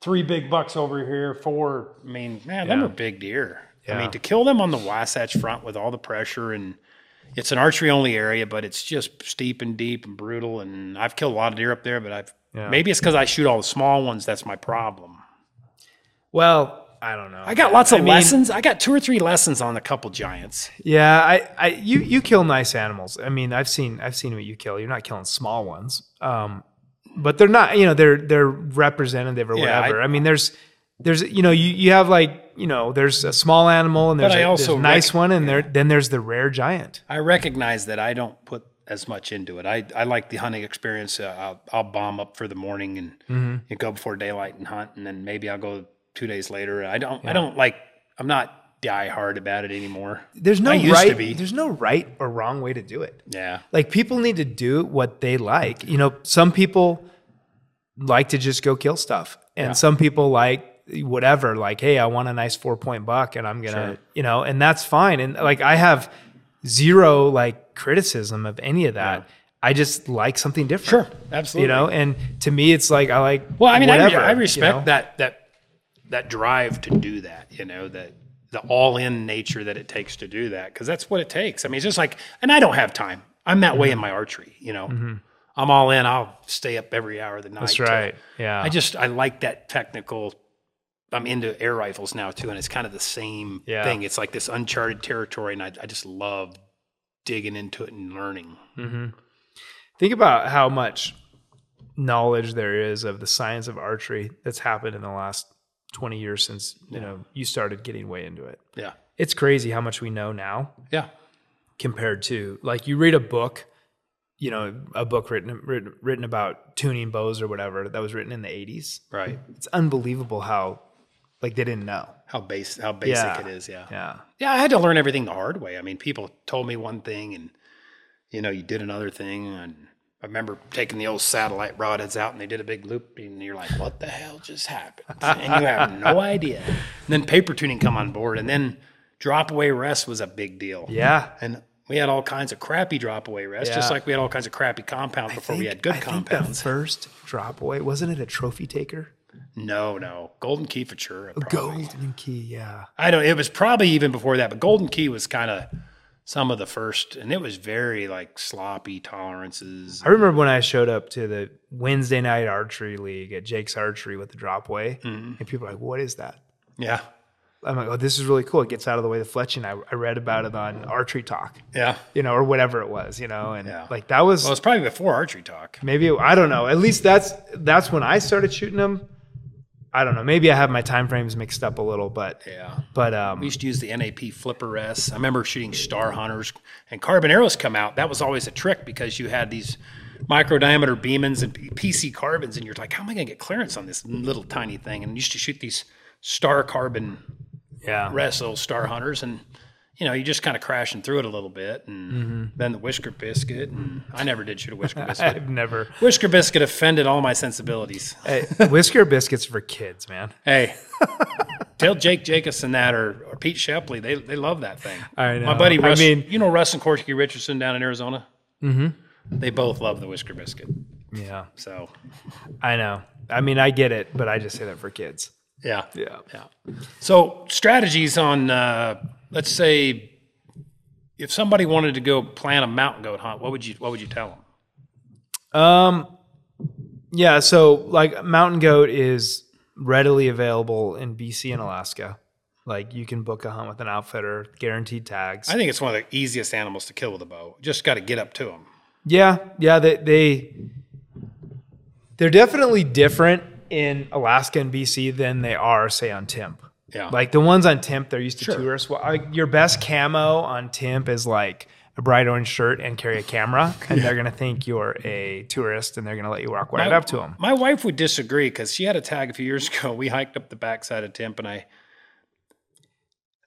three big bucks over here, four. I mean, man, them are big deer. I mean, to kill them on the Wasatch Front with all the pressure and it's an archery only area, but it's just steep and deep and brutal. And I've killed a lot of deer up there, but I've Yeah. maybe it's because I shoot all the small ones. That's my problem. Well, I don't know. I got lots of I mean- lessons. I got two or three lessons on a couple giants. Yeah, I, I, you, you kill nice animals. I mean, I've seen, I've seen what you kill. You're not killing small ones, um, but they're not. You know, they're they're representative or Yeah, whatever. I- I, mean, there's, there's, you know, you you have like, you know, there's a small animal and there's, a, there's a nice rec- one, and there then there's the rare giant. I recognize that I don't put as much into it. I, I like the hunting experience. Uh, I'll, I'll bomb up for the morning and, Mm-hmm. and go before daylight and hunt, and then maybe I'll go two days later. I don't. I don't like. I'm not die hard about it anymore. There's no right. to be. There's no right or wrong way to do it. Yeah. Like people need to do what they like. You know, some people like to just go kill stuff, and Yeah. some people like whatever. Like, hey, I want a nice four point buck, and I'm gonna, Sure. you know, and that's fine. And like, I have zero like criticism of any of that. I just like something different. Sure. Absolutely. You know, and to me, it's like I like. Well, I mean, I, whatever, I you respect know? that that that drive to do that. You know that the all in nature that it takes to do that because that's what it takes. I mean, it's just like, and I don't have time. I'm that Mm-hmm. way in my archery. You know, I'm all in. I'll stay up every hour of the night. That's right. Yeah. I just I like that technical. I'm into air rifles now too, and it's kind of the same Yeah. thing. It's like this uncharted territory, and I, I just love digging into it and learning. Mm-hmm. Think about how much knowledge there is of the science of archery that's happened in the last 20 years since, you know, you started getting way into it. Yeah, It's crazy how much we know now yeah, compared to like you read a book, you know, a book written written, written about tuning bows or whatever that was written in the 80s. right. It's unbelievable how like they didn't know. How base how basic Yeah. it is. Yeah. Yeah. Yeah, I had to learn everything the hard way. I mean, people told me one thing and you know, you did another thing and I remember taking the old satellite broadheads out and they did a big loop and you're like, what the hell just happened? And you have no idea. And then paper tuning come on board and then drop away rest was a big deal. Yeah. And we had all kinds of crappy drop away rest, just like we had all kinds of crappy compounds before we had good I think compounds. the first drop away, wasn't it a trophy taker? No, no. Golden Key for sure. probably. Golden key, yeah. I don't. It was probably even before that, but Golden Key was kind of some of the first, and it was very like sloppy tolerances. I remember when I showed up to the Wednesday night archery league at Jake's Archery with the dropway, Mm-hmm. and people are like, "What is that?" Yeah, I'm like, "Oh, this is really cool. It gets out of the way the fletching." I, I read about it on Archery Talk, yeah. you know, or whatever it was, you know, and Yeah. like that was Well, it's probably before archery talk. maybe I don't know. At least that's that's when I started shooting them. I don't know. Maybe I have my time frames mixed up a little, but Yeah. but um, We used to use the NAP flipper S. I remember shooting Star Hunters and carbon arrows come out. That was always a trick because you had these micro diameter Bemans and PC carbons, and you're like, how am I going to get clearance on this little tiny thing? And used to shoot these Star carbon yeah, rest, little Star Hunters, and you know, you're just kind of crashing through it a little bit, and then the whisker biscuit. And I never did shoot a whisker biscuit. I've never. whisker biscuit offended all my sensibilities. Hey, whisker biscuits for kids, man. Hey, tell Jake Jacobson that or, or Pete Shepley. They they love that thing. I know. My buddy I mean- you know Russ and Corky Richardson down in Arizona? Mm-hmm. They both love the whisker biscuit. Yeah, So, I know. I mean, I get it, but I just say that for kids. yeah. Yeah. Yeah. So, strategies on, uh, let's say, if somebody wanted to go plan a mountain goat hunt, what would you what would you tell them? Um, yeah. So like mountain goat is readily available in BC and Alaska. Like you can book a hunt with an outfitter, guaranteed tags. I think it's one of the easiest animals to kill with a bow. Just got to get up to them. yeah, yeah. They they they're definitely different in Alaska and BC than they are, say, on Timp. Yeah. Like the ones on Timp, they're used to Sure. tourists. Well, I, your best camo on Timp is like a bright orange shirt and carry a camera, and they're gonna think you're a tourist, and they're gonna let you walk right up to them. My wife would disagree because she had a tag a few years ago. We hiked up the backside of Timp, and I,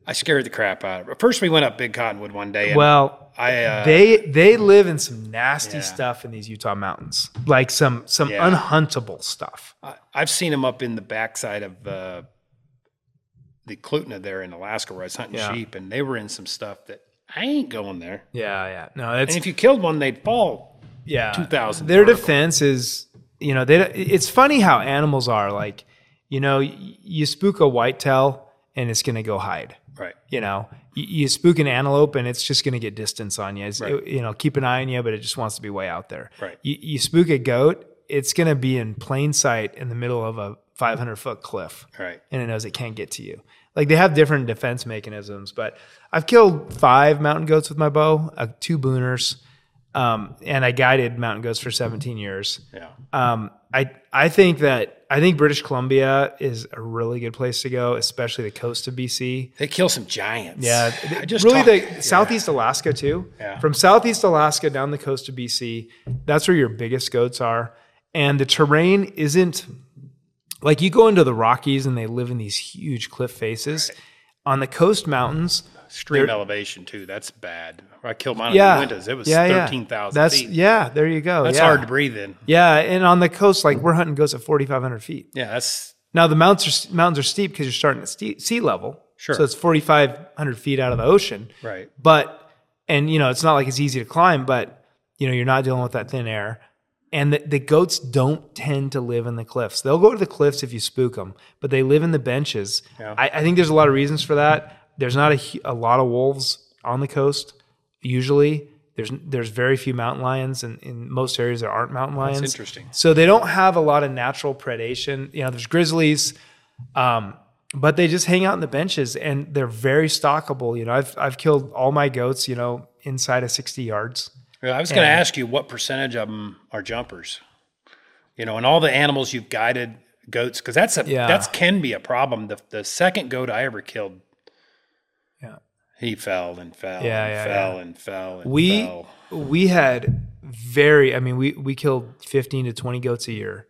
I scared the crap out of her. First, we went up Big Cottonwood one day, and Well, I, uh, they they live in some nasty Yeah. stuff in these Utah mountains, like some some Yeah. unhuntable stuff. I, I've seen them up in the backside of uh, the Klutina there in Alaska, where I was hunting Yeah. sheep, and they were in some stuff that I ain't going there. Yeah, yeah. No, it's And if you killed one, they'd fall. yeah. 2,000 Their vertical. defense is, you know, they. It's funny how animals are. Like, you know, you spook a whitetail, and it's going to go hide. Right. You know, you, you spook an antelope and it's just going to get distance on you. Right. it- you know, keep an eye on you, but it just wants to be way out there. Right. You, you spook a goat, it's going to be in plain sight in the middle of a 500 foot cliff Right. and it knows it can't get to you. Like they have different defense mechanisms, but I've killed five mountain goats with my bow, uh, two booners, um, and I guided mountain goats for 17 years. Yeah. Um, I I think that I think British Columbia is a really good place to go, especially the coast of BC. They kill some giants. Yeah, I just really talked- the southeast Alaska too. Yeah. From southeast Alaska down the coast of BC, that's where your biggest goats are, and the terrain isn't like you go into the Rockies and they live in these huge cliff faces. On the coast mountains, Extreme They're- elevation too. That's bad. I killed mine yeah, in the winters. It was yeah, yeah. thirteen thousand That's feet. yeah. There you go. That's yeah. hard to breathe in. Yeah, and on the coast, like we're hunting goes at 4,500 feet. Yeah, that's Now the mountains are mountains are steep because you're starting at ste- sea level. Sure. So it's 4,500 feet out of the ocean. right. But and you know it's not like it's easy to climb, but you know you're not dealing with that thin air. And the, the goats don't tend to live in the cliffs. They'll go to the cliffs if you spook them, but they live in the benches. Yeah. I, I think there's a lot of reasons for that. There's not a, a lot of wolves on the coast. Usually, there's there's very few mountain lions, and in most areas there aren't mountain lions. interesting. So they don't have a lot of natural predation. You know, there's grizzlies, um, but they just hang out in the benches, and they're very stockable. You know, I've I've killed all my goats. You know, inside of 60 yards. Well, I was going to ask you what percentage of them are jumpers. You know, and all the animals you've guided goats because that's a Yeah. that's can be a problem. The the second goat I ever killed, Yeah. he fell and fell Yeah, and yeah, fell yeah. and fell and We fell. we had very. I mean, we we killed 15 to 20 goats a year,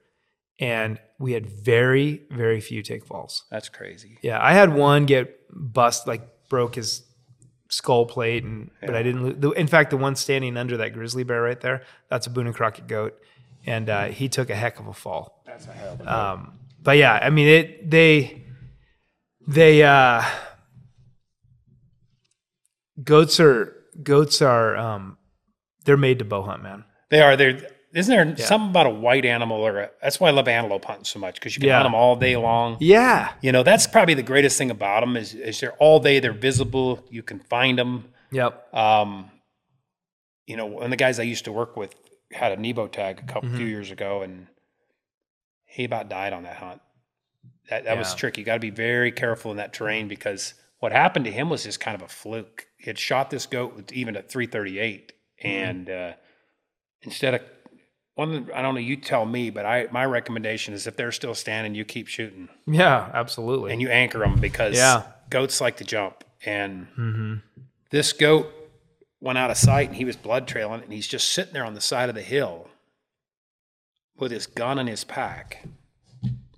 and we had very very few take falls. That's crazy. Yeah, I had one get bust, like broke his skull plate, and but I didn't. the- In fact, the one standing under that grizzly bear right there, that's a Boone and Crockett goat, and uh, he took a heck of a fall. That's a hell of a Um, but yeah, I mean, it they they uh, goats are goats are um, they're made to bow hunt, man. They are. There isn't there something about a white animal or a, that's why I love antelope hunting so much because you can Yeah. hunt them all day long. Yeah, You know, that's probably the greatest thing about them is, is they're all day. They're visible. You can find them. yep, Um, you know, one of the guys I used to work with had a Nebo tag a couple Mm-hmm. few years ago, and he about died on that hunt. That that was tricky. You got to be very careful in that terrain because what happened to him was just kind of a fluke. He had shot this goat with even at 338, Mm-hmm. and uh, instead of one, I don't know. You tell me, but I my recommendation is if they're still standing, you keep shooting yeah, absolutely. and you anchor them because Yeah. goats like to jump. And mm-hmm. this goat went out of sight and he was blood trailing and he's just sitting there on the side of the hill with his gun in his pack.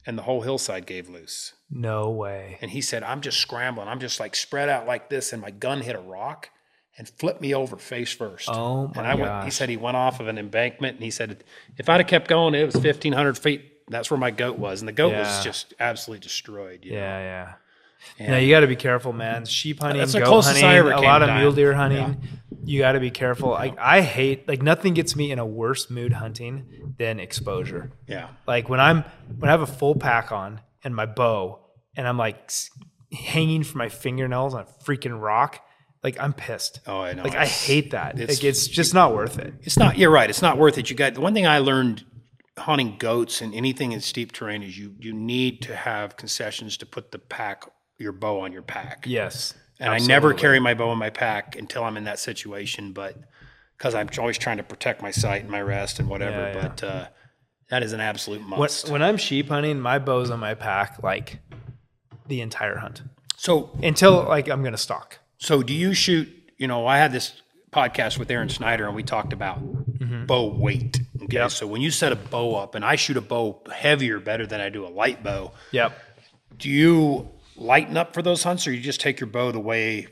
And the whole hillside gave loose. no way. And he said, I'm just scrambling. I'm just like spread out like this. And my gun hit a rock and flipped me over face first. Oh and my I went, he said he went off of an embankment and he said, if I'd have kept going, it was 1,500 feet. That's where my goat was. And the goat was just absolutely destroyed. You know? Yeah, yeah. And- No, you got to be careful, man. Mm-hmm. Sheep hunting, That's goat hunting, I ever a lot of mule deer hunting. You got to be careful. Like I hate, like nothing gets me in a worse mood hunting than exposure. yeah. Like when I'm when I have a full pack on and my bow, and I'm like hanging from my fingernails on a freaking rock. Like I'm pissed. Oh, I know. Like I hate that. it's- like it's just not worth it. It's not. You're right. It's not worth it. You got the one thing I learned hunting goats and anything in steep terrain is you you need to have concessions to put the pack your bow on your pack. Yes. and I never carry my bow in my pack until I'm in that situation, but because I'm always trying to protect my sight and my rest and whatever. Yeah, yeah. But uh, that is an absolute When, must. when I'm sheep hunting, my bow's on my pack like the entire hunt so until like I'm gonna stalk. So do you shoot? You know, I had this podcast with Aron Snyder and we talked about bow weight. Okay, Yep. so when you set a bow up, and I shoot a bow heavier better than I do a light bow. Yep. Do you lighten up for those hunts, or you just take your bow the way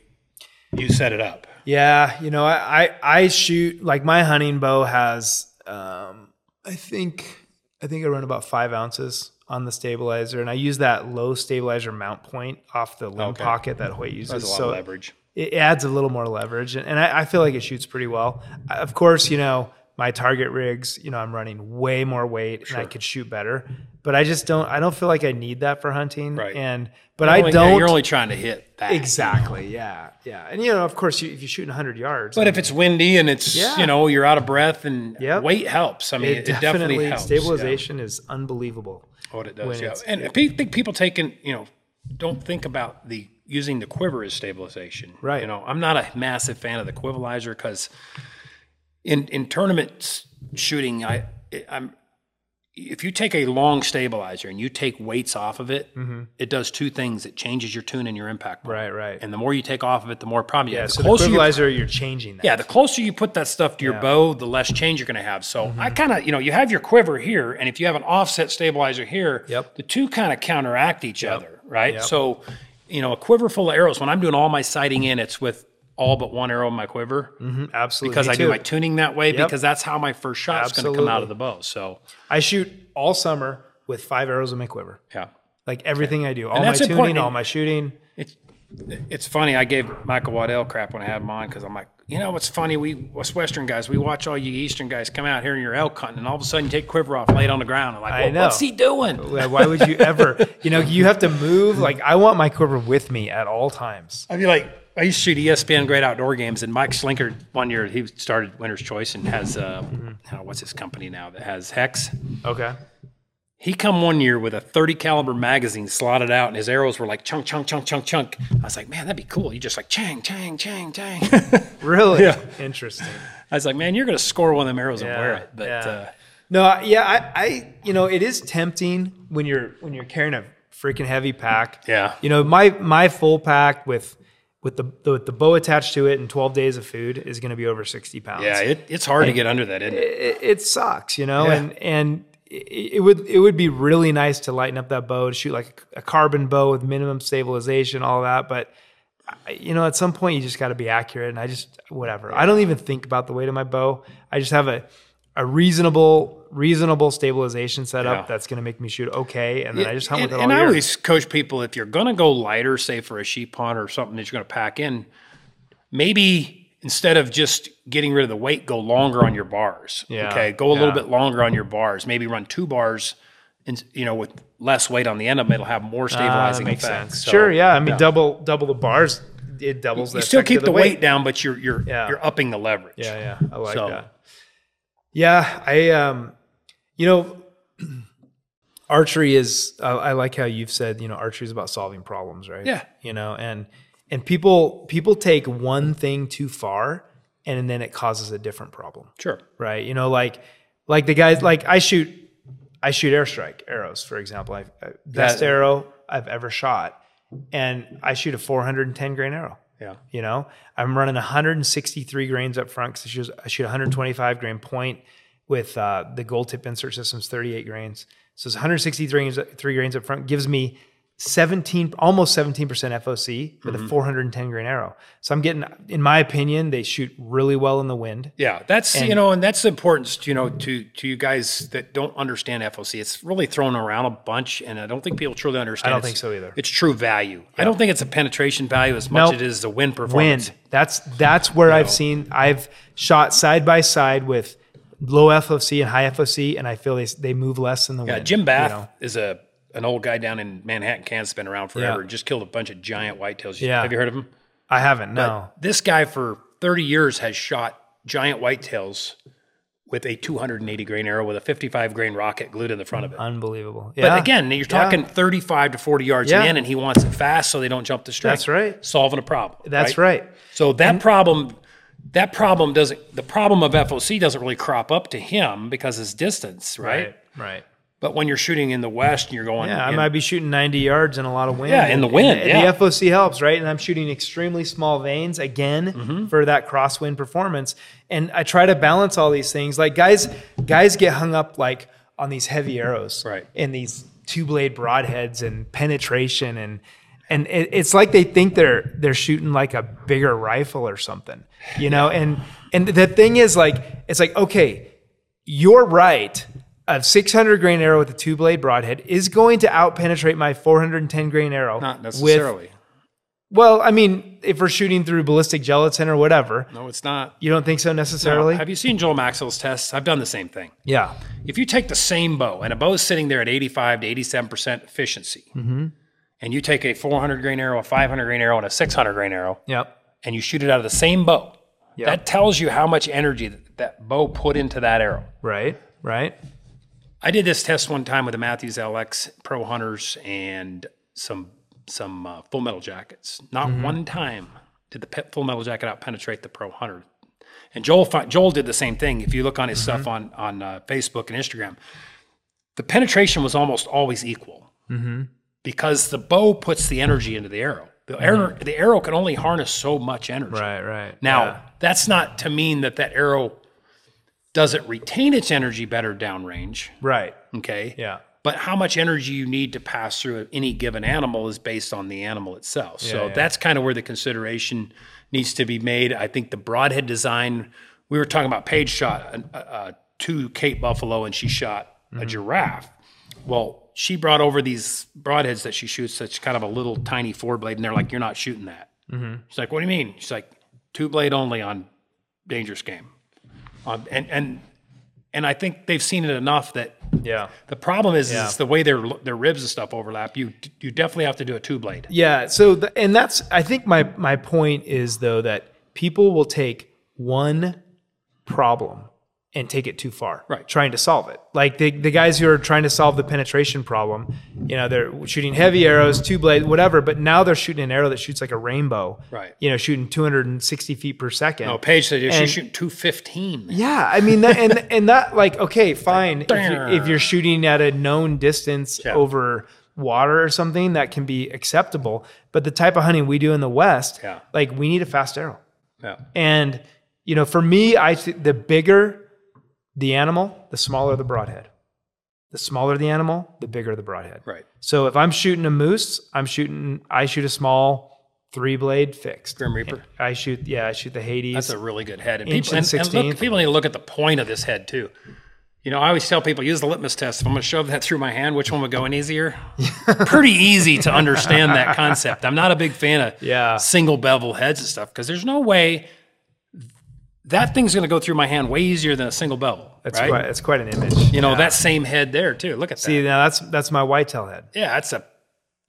you set it up? Yeah, you know, I, I I shoot like my hunting bow has um I think I think I run about five ounces on the stabilizer, and I use that low stabilizer mount point off the limb Okay. pocket that Hoyt uses. There's a lot so of leverage. It adds a little more leverage, and, and I, I feel like it shoots pretty well. I- Of course, you know my target rigs, you know, I'm running way more weight and I could shoot better. But I just don't. I don't feel like I need that for hunting. Right. And but You're I only- don't You're only trying to hit that exactly. Yeah. Yeah. And you know, of course, you, if you're shooting 100 yards, But if it's windy and it's Yeah. you know you're out of breath and Yep. weight helps. I mean, it, it, definitely, definitely helps. yeah. stabilization is unbelievable. what it does. Yeah, and I think people taking you know don't think about the using the quiver as stabilization. Right. You know, I'm not a massive fan of the quivalizer because in in tournament shooting, I I'm if you take a long stabilizer and you take weights off of it, it does two things. It changes your tune and your impact. point. Mm-hmm. Right. Right. And the more you take off of it, the more problem you yeah. have. The So the closer you equalizer, you're changing that. yeah, the closer you put that stuff to your bow, the less change you're going to have. So Mm-hmm. I kind of, you know, you have your quiver here, and if you have an offset stabilizer here, Yep. the two kind of counteract each other, right? Yep. So, you know, a quiver full of arrows. When I'm doing all my sighting in, it's with all but one arrow in my quiver Mhm, absolutely. because I do my tuning that way Yep. because that's how my first shot is going to come out of the bow. So, I shoot all summer with five arrows in my quiver. yeah. Like everything I do, all my tuning, important. all my shooting. It's it's funny. I gave Michael Waddell crap when I had him on because I'm like, you know what's funny? We us Western guys, we watch all you Eastern guys come out here and you're elk hunting, and all of a sudden you take quiver off, lay it on the ground, and like, I well, know. what's he doing? Why would you ever? You know, you have to move. Like I want my quiver with me at all times. I mean, like I used to shoot ESPN Great Outdoor Games, and Mike Slinkard one year he started Winner's Choice and has uh, I don't know, what's his company now that has Hex. Okay. He come one year with a 30 caliber magazine slotted out, and his arrows were like chunk, chunk, chunk, chunk, chunk. I was like, man, that'd be cool. You just like chang, chang, chang, chang. Really? Yeah. Interesting. I was like, man, you're gonna score one of them arrows and wear it. But yeah. uh, No, yeah, I, I, you know, it is tempting when you're when you're carrying a freaking heavy pack. Yeah. You know, my my full pack with with the the, with the bow attached to it and 12 days of food is going to be over 60 pounds. yeah, it, it's hard to get under that, isn't it? it, it sucks, you know, Yeah. and and it, it would it would be really nice to lighten up that bow to shoot like a carbon bow with minimum stabilization, all that. But you know, at some point you just got to be accurate, and I just whatever. I don't even think about the weight of my bow. I just have a a reasonable reasonable stabilization setup Yeah. that's going to make me shoot okay, and then I just hunt and, with it all and I year. always coach people if you're going to go lighter, say for a sheep hunt or something that you're going to pack in, maybe instead of just getting rid of the weight, go longer on your bars. Yeah, Okay, go a yeah. little bit longer on your bars. Maybe run two bars, and you know with less weight on the end of them, it'll have more Ah, stabilizing makes effect. sense. So, sure, yeah. I mean, double double the bars, it doubles. You the still keep of the, weight. down, but you're you're Yeah. you're upping the leverage. Yeah, yeah, I like So- that. Yeah, I um, you know, archery is. I I like how you've said. You know, archery is about solving problems, right? Yeah. You know, and and people people take one thing too far, and then it causes a different problem, Sure. right? You know, like like the guys like I shoot I shoot airstrike arrows, for example. I uh, best That- arrow I've ever shot, and I shoot a 410 grain arrow. Yeah. You know, I'm running 163 grains up front because I shoot, I shoot 125 grain point with uh, the gold tip insert system's 38 grains. So it's 163 grains, three grains up front gives me 17, almost 17% FOC with Mm-hmm. a 410 grain arrow. So I'm getting, in my opinion, they shoot really well in the wind. Yeah, that's you know, and that's the importance, you know, to to you guys that don't understand FOC. It's really thrown around a bunch, and I don't think people truly understand. I don't its- think so either. It's true value. I don't think it's a penetration value as much Nope. as it is the win performance. Wind. That's that's where I've seen. I've shot side by side with low FOC and high FOC, and I feel they they move less in the Yeah, wind. Jim you Bath know? is a an old guy down in Manhattan, Kansas, been around forever. Yeah. Just killed a bunch of giant whitetails. Yeah. Have you heard of him? I haven't. No. This guy for 30 years has shot giant whitetails with a 280 grain arrow with a 55 grain rocket glued in the front of it. Unbelievable. But again, you're talking 35 to 40 yards Yeah. in, and he wants it fast so they don't jump the string. That's right. Solving a problem. That's right. So that problem, that problem doesn't. The problem of FOC doesn't really crop up to him because his distance, right? Right. But when you're shooting in the west and you're going, Yeah, I might be shooting 90 yards in a lot of wind. Yeah, in the and- wind, And, yeah. the FOC helps, right? And I'm shooting extremely small vanes again Mm-hmm. for that crosswind performance. And I try to balance all these things. Like guys, guys get hung up like on these heavy arrows, Right. And these two blade broadheads and penetration and and it, it's like they think they're they're shooting like a bigger rifle or something, you know. And and the thing is like it's like okay, you're right. A 600 grain arrow with a two blade broadhead is going to out penetrate my 410 grain arrow. not with- necessarily. Well, I mean, if we're shooting through ballistic gelatin or whatever, No, it's not. you don't think so necessarily? Have you seen Joel Maxwell's tests? I've done the same thing. yeah. If you take the same bow and a bow is sitting there at 85 to 87% efficiency, Mm-hmm. and you take a 400 grain arrow, a 500 grain arrow, and a 600 grain arrow, Yep. and you shoot it out of the same bow, Yeah. that tells you how much energy that, that bow put into that arrow. Right. Right. I did this test one time with the Mathews LX Pro Hunters and some some uh, full metal jackets. Not Mm-hmm. one time did the full metal jacket out penetrate the Pro Hunter. And Joel Joel did the same thing. If you look on his stuff on on uh, Facebook and Instagram, the penetration was almost always equal because the bow puts the energy into the arrow. The arrow the arrow can only harness so much energy. Right. Right. Now, Yeah. that's not to mean that that arrow doesn't retain its energy better downrange. Right. Okay. Yeah. But how much energy you need to pass through any given animal is based on the animal itself. so yeah. that's kind of where the consideration needs to be made. I think the broadhead design, we were talking about Paige shot uh, uh, two Cape buffalo and she shot Mm-hmm. a giraffe. Well, she brought over these broadheads that she shoots, that's kind of a little tiny four blade, and they're like, "You're not shooting that." Mm-hmm. She's like, "What do you mean?" She's like, two blade only on dangerous game." Um, and and and I think they've seen it enough that Yeah. the problem is, Yeah. is the way their their ribs and stuff overlap. You you definitely have to do a two blade. Yeah. So, the, and that's, I think my, my point is though that people will take one problem and take it too far. Right. Trying to solve it. Like the, the guys who are trying to solve the penetration problem, you know, they're shooting heavy arrows, two blade, whatever, but now they're shooting an arrow that shoots like a rainbow. Right. You know, shooting 260 feet per second. No, Paige said she's And- shooting two fifteen. Yeah, I mean, that, and and that like okay, fine. If you're, if you're shooting at a known distance Yeah. over water or something, that can be acceptable. But the type of hunting we do in the West, Yeah. like we need a fast arrow. Yeah. And you know, for me, I th- the bigger the animal, the smaller the broadhead. The smaller the animal, the bigger the broadhead. Right. So if I'm shooting a moose, I'm shooting. I shoot a small three blade fixed. Grim Reaper. I shoot. Yeah, I shoot the Hades. That's a really good head. And people, and and look, people need to look at the point of this head too. You know, I always tell people use the litmus test. If I'm going to shove that through my hand, which one would go in easier? Pretty easy to understand that concept. I'm not a big fan of Yeah. single bevel heads and stuff because there's no way that thing's going to go through my hand way easier than a single bevel. That's right? quite. That's quite an image. You know, Yeah. that same head there too. Look at that. See, now that's that's my whitetail head. Yeah, that's a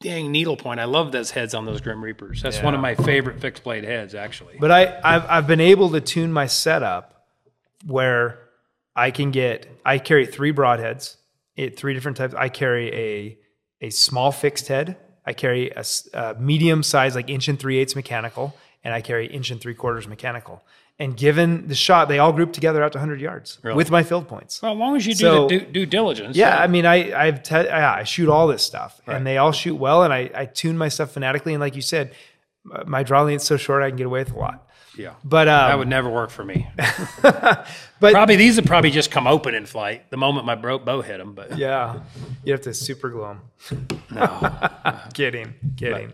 dang needle point. I love those heads on those Grim Reapers. That's one of my favorite fixed blade heads, actually. But I, I've I've been able to tune my setup where I can get. I carry three broadheads, it, three different types. I carry a a small fixed head. I carry a medium size, like inch and three eighths mechanical, and I carry inch and three quarters mechanical. And given the shot, they all grouped together out to 100 yards with my field points. well, as long as you do So- the due, due diligence. Yeah, I mean, I I've te- yeah, I shoot all this stuff, and they all shoot well, and I I tune my stuff phonetically, and like you said, my draw length's so short I can get away with a lot. yeah. But um, That would never work for me. but Probably these would probably just come open in flight the moment my bro- bow hit them. But yeah, you have to super glue them. No, kidding, kidding.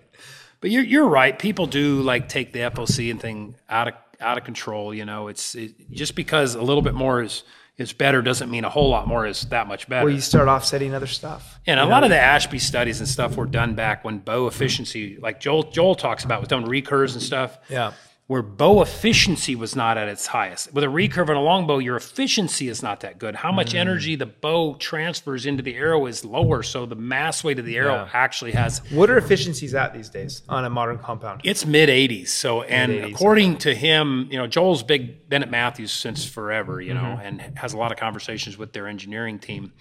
but you're you're right. People do like take the FOC and thing out of out of control. You know, it's it, just because a little bit more is is better doesn't mean a whole lot more is that much better. Well, you start offsetting other stuff. And a lot of the Ashby studies and stuff were done back when bow efficiency, like Joel Joel talks about, was done with recurves and stuff. Yeah. Where bow efficiency was not at its highest. With a recurve and a longbow, your efficiency is not that good. How much Mm. energy the bow transfers into the arrow is lower, so the mass weight of the arrow Yeah. actually has What are efficiencies at these days on a modern compound? it's mid 80s. So, and Mid-80s, according to him, you know, Joel's big Bennett Mathews since forever, you know, Mm-hmm. and has a lot of conversations with their engineering team.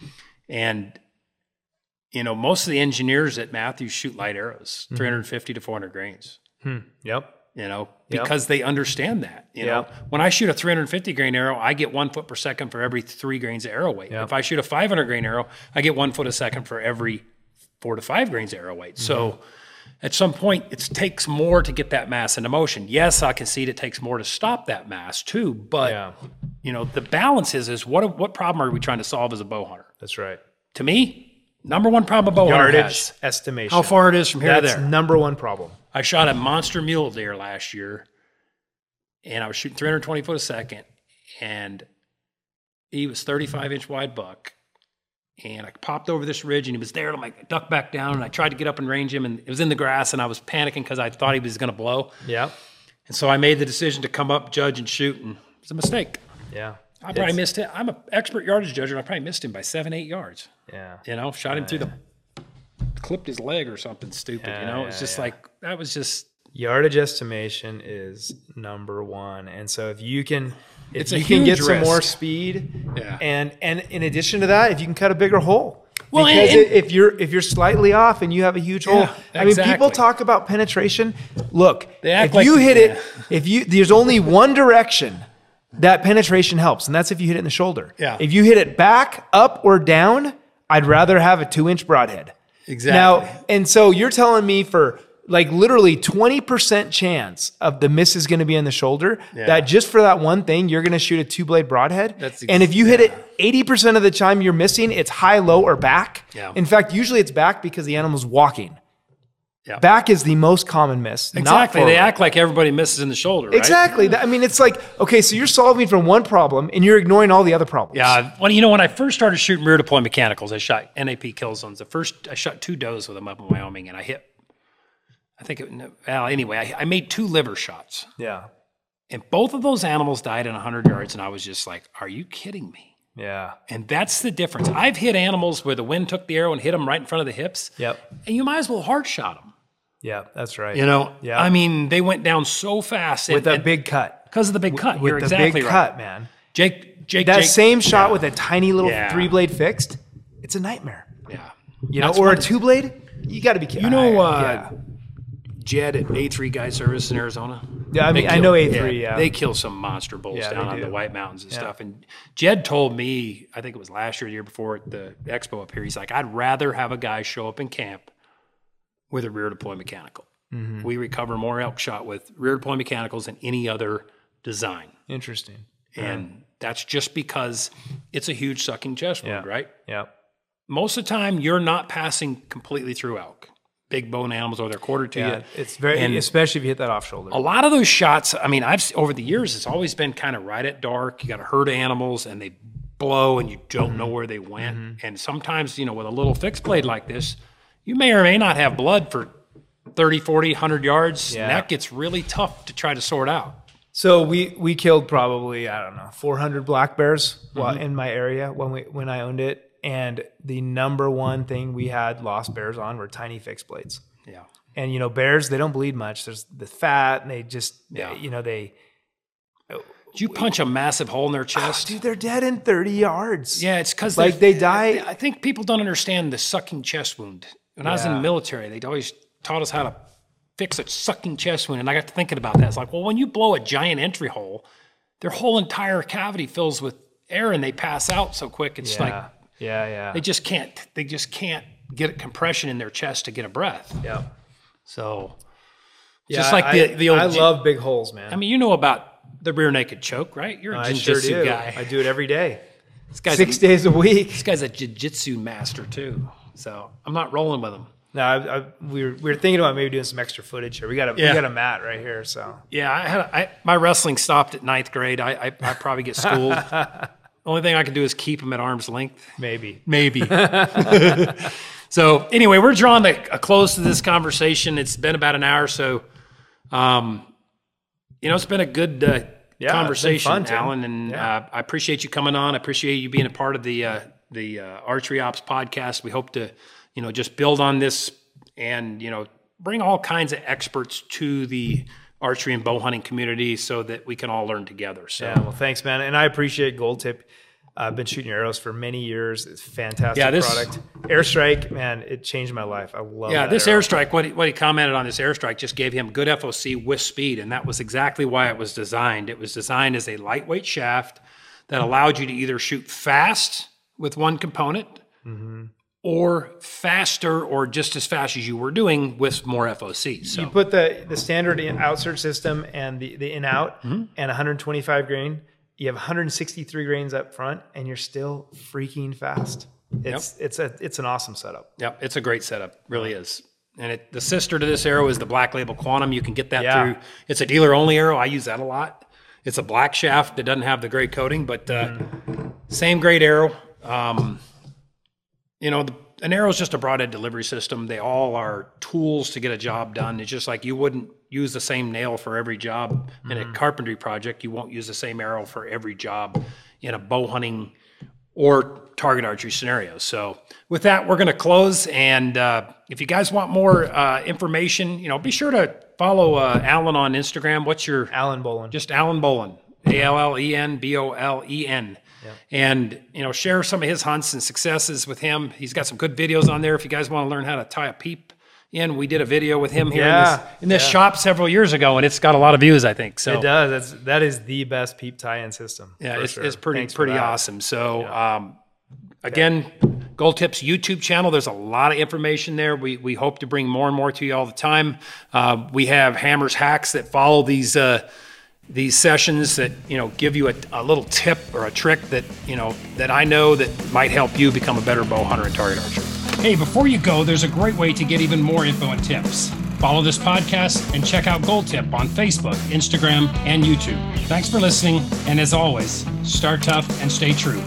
And, you know, most of the engineers at Mathews shoot light arrows, Mm-hmm. 350 to 400 grains, Yep. You know, Yep. because they understand that. You know, when I shoot a 350 grain arrow, I get one foot per second for every three grains of arrow weight. Yep. If I shoot a 500 grain arrow, I get one foot a second for every four to five grains of arrow weight. So Mm-hmm. at some point, it takes more to get that mass into motion. Yes, I concede it takes more to stop that mass too, but Yeah, you know the balance is is what what problem are we trying to solve as a bow hunter? that's right. To me, number one problem a bow hunter has estimation. how far it is from here That's to there. number one problem. I shot a monster mule deer last year, and I was shooting 320 foot a second, and he was 35 inch wide buck, and I popped over this ridge, and he was there. And I'm like, I ducked back down, and I tried to get up and range him, and it was in the grass, and I was panicking because I thought he was going to blow. Yeah. And so I made the decision to come up, judge, and shoot, and it was a mistake. Yeah. I probably missed it. I'm an expert yardage judge, and I probably missed him by seven, eight yards. Yeah. You know, shot him through the, clipped his leg or something stupid. you know, it's just yeah. like that was just. Yardage estimation is number one, and so if you can, if It's you can get huge some more speed, Yeah. and and in addition to that, if you can cut a bigger hole. Well, because and- if you're if you're slightly off and you have a huge hole, Yeah, I mean, people talk about penetration. Look, if like- you hit yeah. it, if you there's only one direction that penetration helps, and that's if you hit it in the shoulder. Yeah. If you hit it back, up, or down, I'd rather have a two inch broadhead. Exactly. Now, and so you're telling me for like literally 20% chance of the miss is going to be in the shoulder, Yeah. that just for that one thing, you're going to shoot a two blade broadhead. That's ex- and if you hit it 80% of the time you're missing, it's high, low, or back. Yeah. In fact, usually it's back because the animal's walking. Yeah. Back is the most common miss. Exactly. They act like everybody misses in the shoulder, right? Exactly. I mean, it's like, okay, so you're solving from one problem and you're ignoring all the other problems. Yeah. Well, you know, when I first started shooting rear deploy mechanicals, I shot NAP kill zones. The first, I shot two does with them up in Wyoming, and I hit. I think it. Well, anyway, I, I made two liver shots, Yeah. and both of those animals died in 100 yards, and I was just like, "Are you kidding me?" Yeah. And that's the difference. I've hit animals where the wind took the arrow and hit them right in front of the hips, Yep. and you might as well hard shot them. Yeah. That's right. You know, Yeah. I mean, they went down so fast with a big cut. because of the big cut. With You're the exactly big right. cut, man. Jake, Jake, That Jake, same shot with a tiny little Yeah. three blade fixed, it's a nightmare. yeah. You know, That's or a two blade, you got to be kidding. You know, I- uh, Jed at A3 Guide Service in Arizona. Yeah, I They mean, I know A3, yeah. They kill some monster bulls Yeah, down they on the. White Mountains and Yeah. stuff. And Jed told me, I think it was last year, or the year before at the expo up here, he's like, I'd rather have a guy show up in camp with a rear deploy mechanical. Mm-hmm. We recover more elk shot with rear deploy mechanicals than any other design. interesting. And that's just because it's a huge sucking chest wound, Yeah. right? Yeah. Most of the time, you're not passing completely through elk. Big bone animals or they're quartered to Yeah. you. It's very, And- especially if you hit that off shoulder. A lot of those shots, I mean, I've over the years, it's always been kind of right at dark. You got a herd of animals and they blow and you don't Mm-hmm. know where they went. And sometimes, you know, with a little fixed blade like this, you may or may not have blood for 30, 40, 100 yards. Yeah. And that gets really tough to try to sort out. So we we killed probably I don't know 400 black bears Mm-hmm. in my area when we when I owned it, and the number one thing we had lost bears on were tiny fixed blades. Yeah. And you know bears they don't bleed much. There's the fat and they just Yeah. you know they Did you punch a massive hole in their chest? dude they're dead in 30 yards. Yeah, it's because Like, they die- I think people don't understand the sucking chest wound. When I was in the military, they always taught us how to fix a sucking chest wound, and I got to thinking about that. It's like, well, when you blow a giant entry hole, their whole entire cavity fills with air, and they pass out so quick. It's yeah, like yeah, yeah. they just can't. They just can't get a compression in their chest to get a breath. yeah. So, Yeah, just like I, the the old. I love big holes, man. I mean, you know about the rear naked choke, right? You're a I jiu-jitsu sure do. guy. I do it every day, this guy's six a, days a week. This guy's a jiu-jitsu master too. So I'm not rolling with them. No, I, I, we were we were thinking about maybe doing some extra footage here. We got a Yeah. we got a mat right here, so Yeah, I had I, my wrestling stopped at ninth grade. I I, I probably get schooled. Only thing I can do is keep him at arm's length. maybe. Maybe. so anyway, we're drawing a, a close to this conversation. It's been about an hour, so um, you know, it's been a good uh, Yeah, conversation, fun, Allen, and Yeah. uh, I appreciate you coming on. I appreciate you being a part of the uh, the uh, Archery Ops podcast. We hope to, you know, just build on this and you know bring all kinds of experts to the archery and bow hunting community so that we can all learn together. So. Yeah, well, thanks, man, and I appreciate Gold Tip. I've been shooting arrows for many years. It's a fantastic Yeah, this- product. Airstrike, man, it changed my life. I love. It. Yeah, this arrow. airstrike, what he, what he commented on this airstrike just gave him good FOC with speed, and that was exactly why it was designed. It was designed as a lightweight shaft that allowed you to either shoot fast with one component or faster or just as fast as you were doing with more FOC. So, You put the the standard in outsert system and the the in out Mm-hmm. and 125 grain. You have 163 grains up front, and you're still freaking fast. It's it's a it's an awesome setup. yep, it's a great setup, really is. And it, the sister to this arrow is the Black Label Quantum. You can get that Yeah. through. It's a dealer only arrow. I use that a lot. It's a black shaft that doesn't have the gray coating, but uh, Mm-hmm. same grade arrow. Um, you know, the, an arrow is just a broadhead delivery system. They all are tools to get a job done. It's just like you wouldn't use the same nail for every job in a carpentry project. You won't use the same arrow for every job in a bow hunting or target archery scenario. So with that, we're going to close. And uh, if you guys want more uh, information, you know, be sure to follow uh, Allen on Instagram. What's your Allen Bolen. just Allen Bolen, A L L E N B O L E N. And you know, share some of his hunts and successes with him. He's got some good videos on there. If you guys want to learn how to tie a peep in, we did a video with him here Yeah, in this, in this shop several years ago, and it's got a lot of views, I think. So It does. That's that is the best peep tie-in system. yeah, it's, sure. it's pretty Thanks pretty awesome. So um, again, Gold Tips YouTube channel. There's a lot of information there. We we hope to bring more and more to you all the time. Uh, we have hammers hacks that follow these. Uh, these sessions that you know give you a, a little tip or a trick that you know that I know that might help you become a better bow hunter and target archer. Hey, before you go, there's a great way to get even more info and tips. Follow this podcast and check out Gold Tip on Facebook, Instagram, and YouTube. Thanks for listening, and as always, start tough and stay true.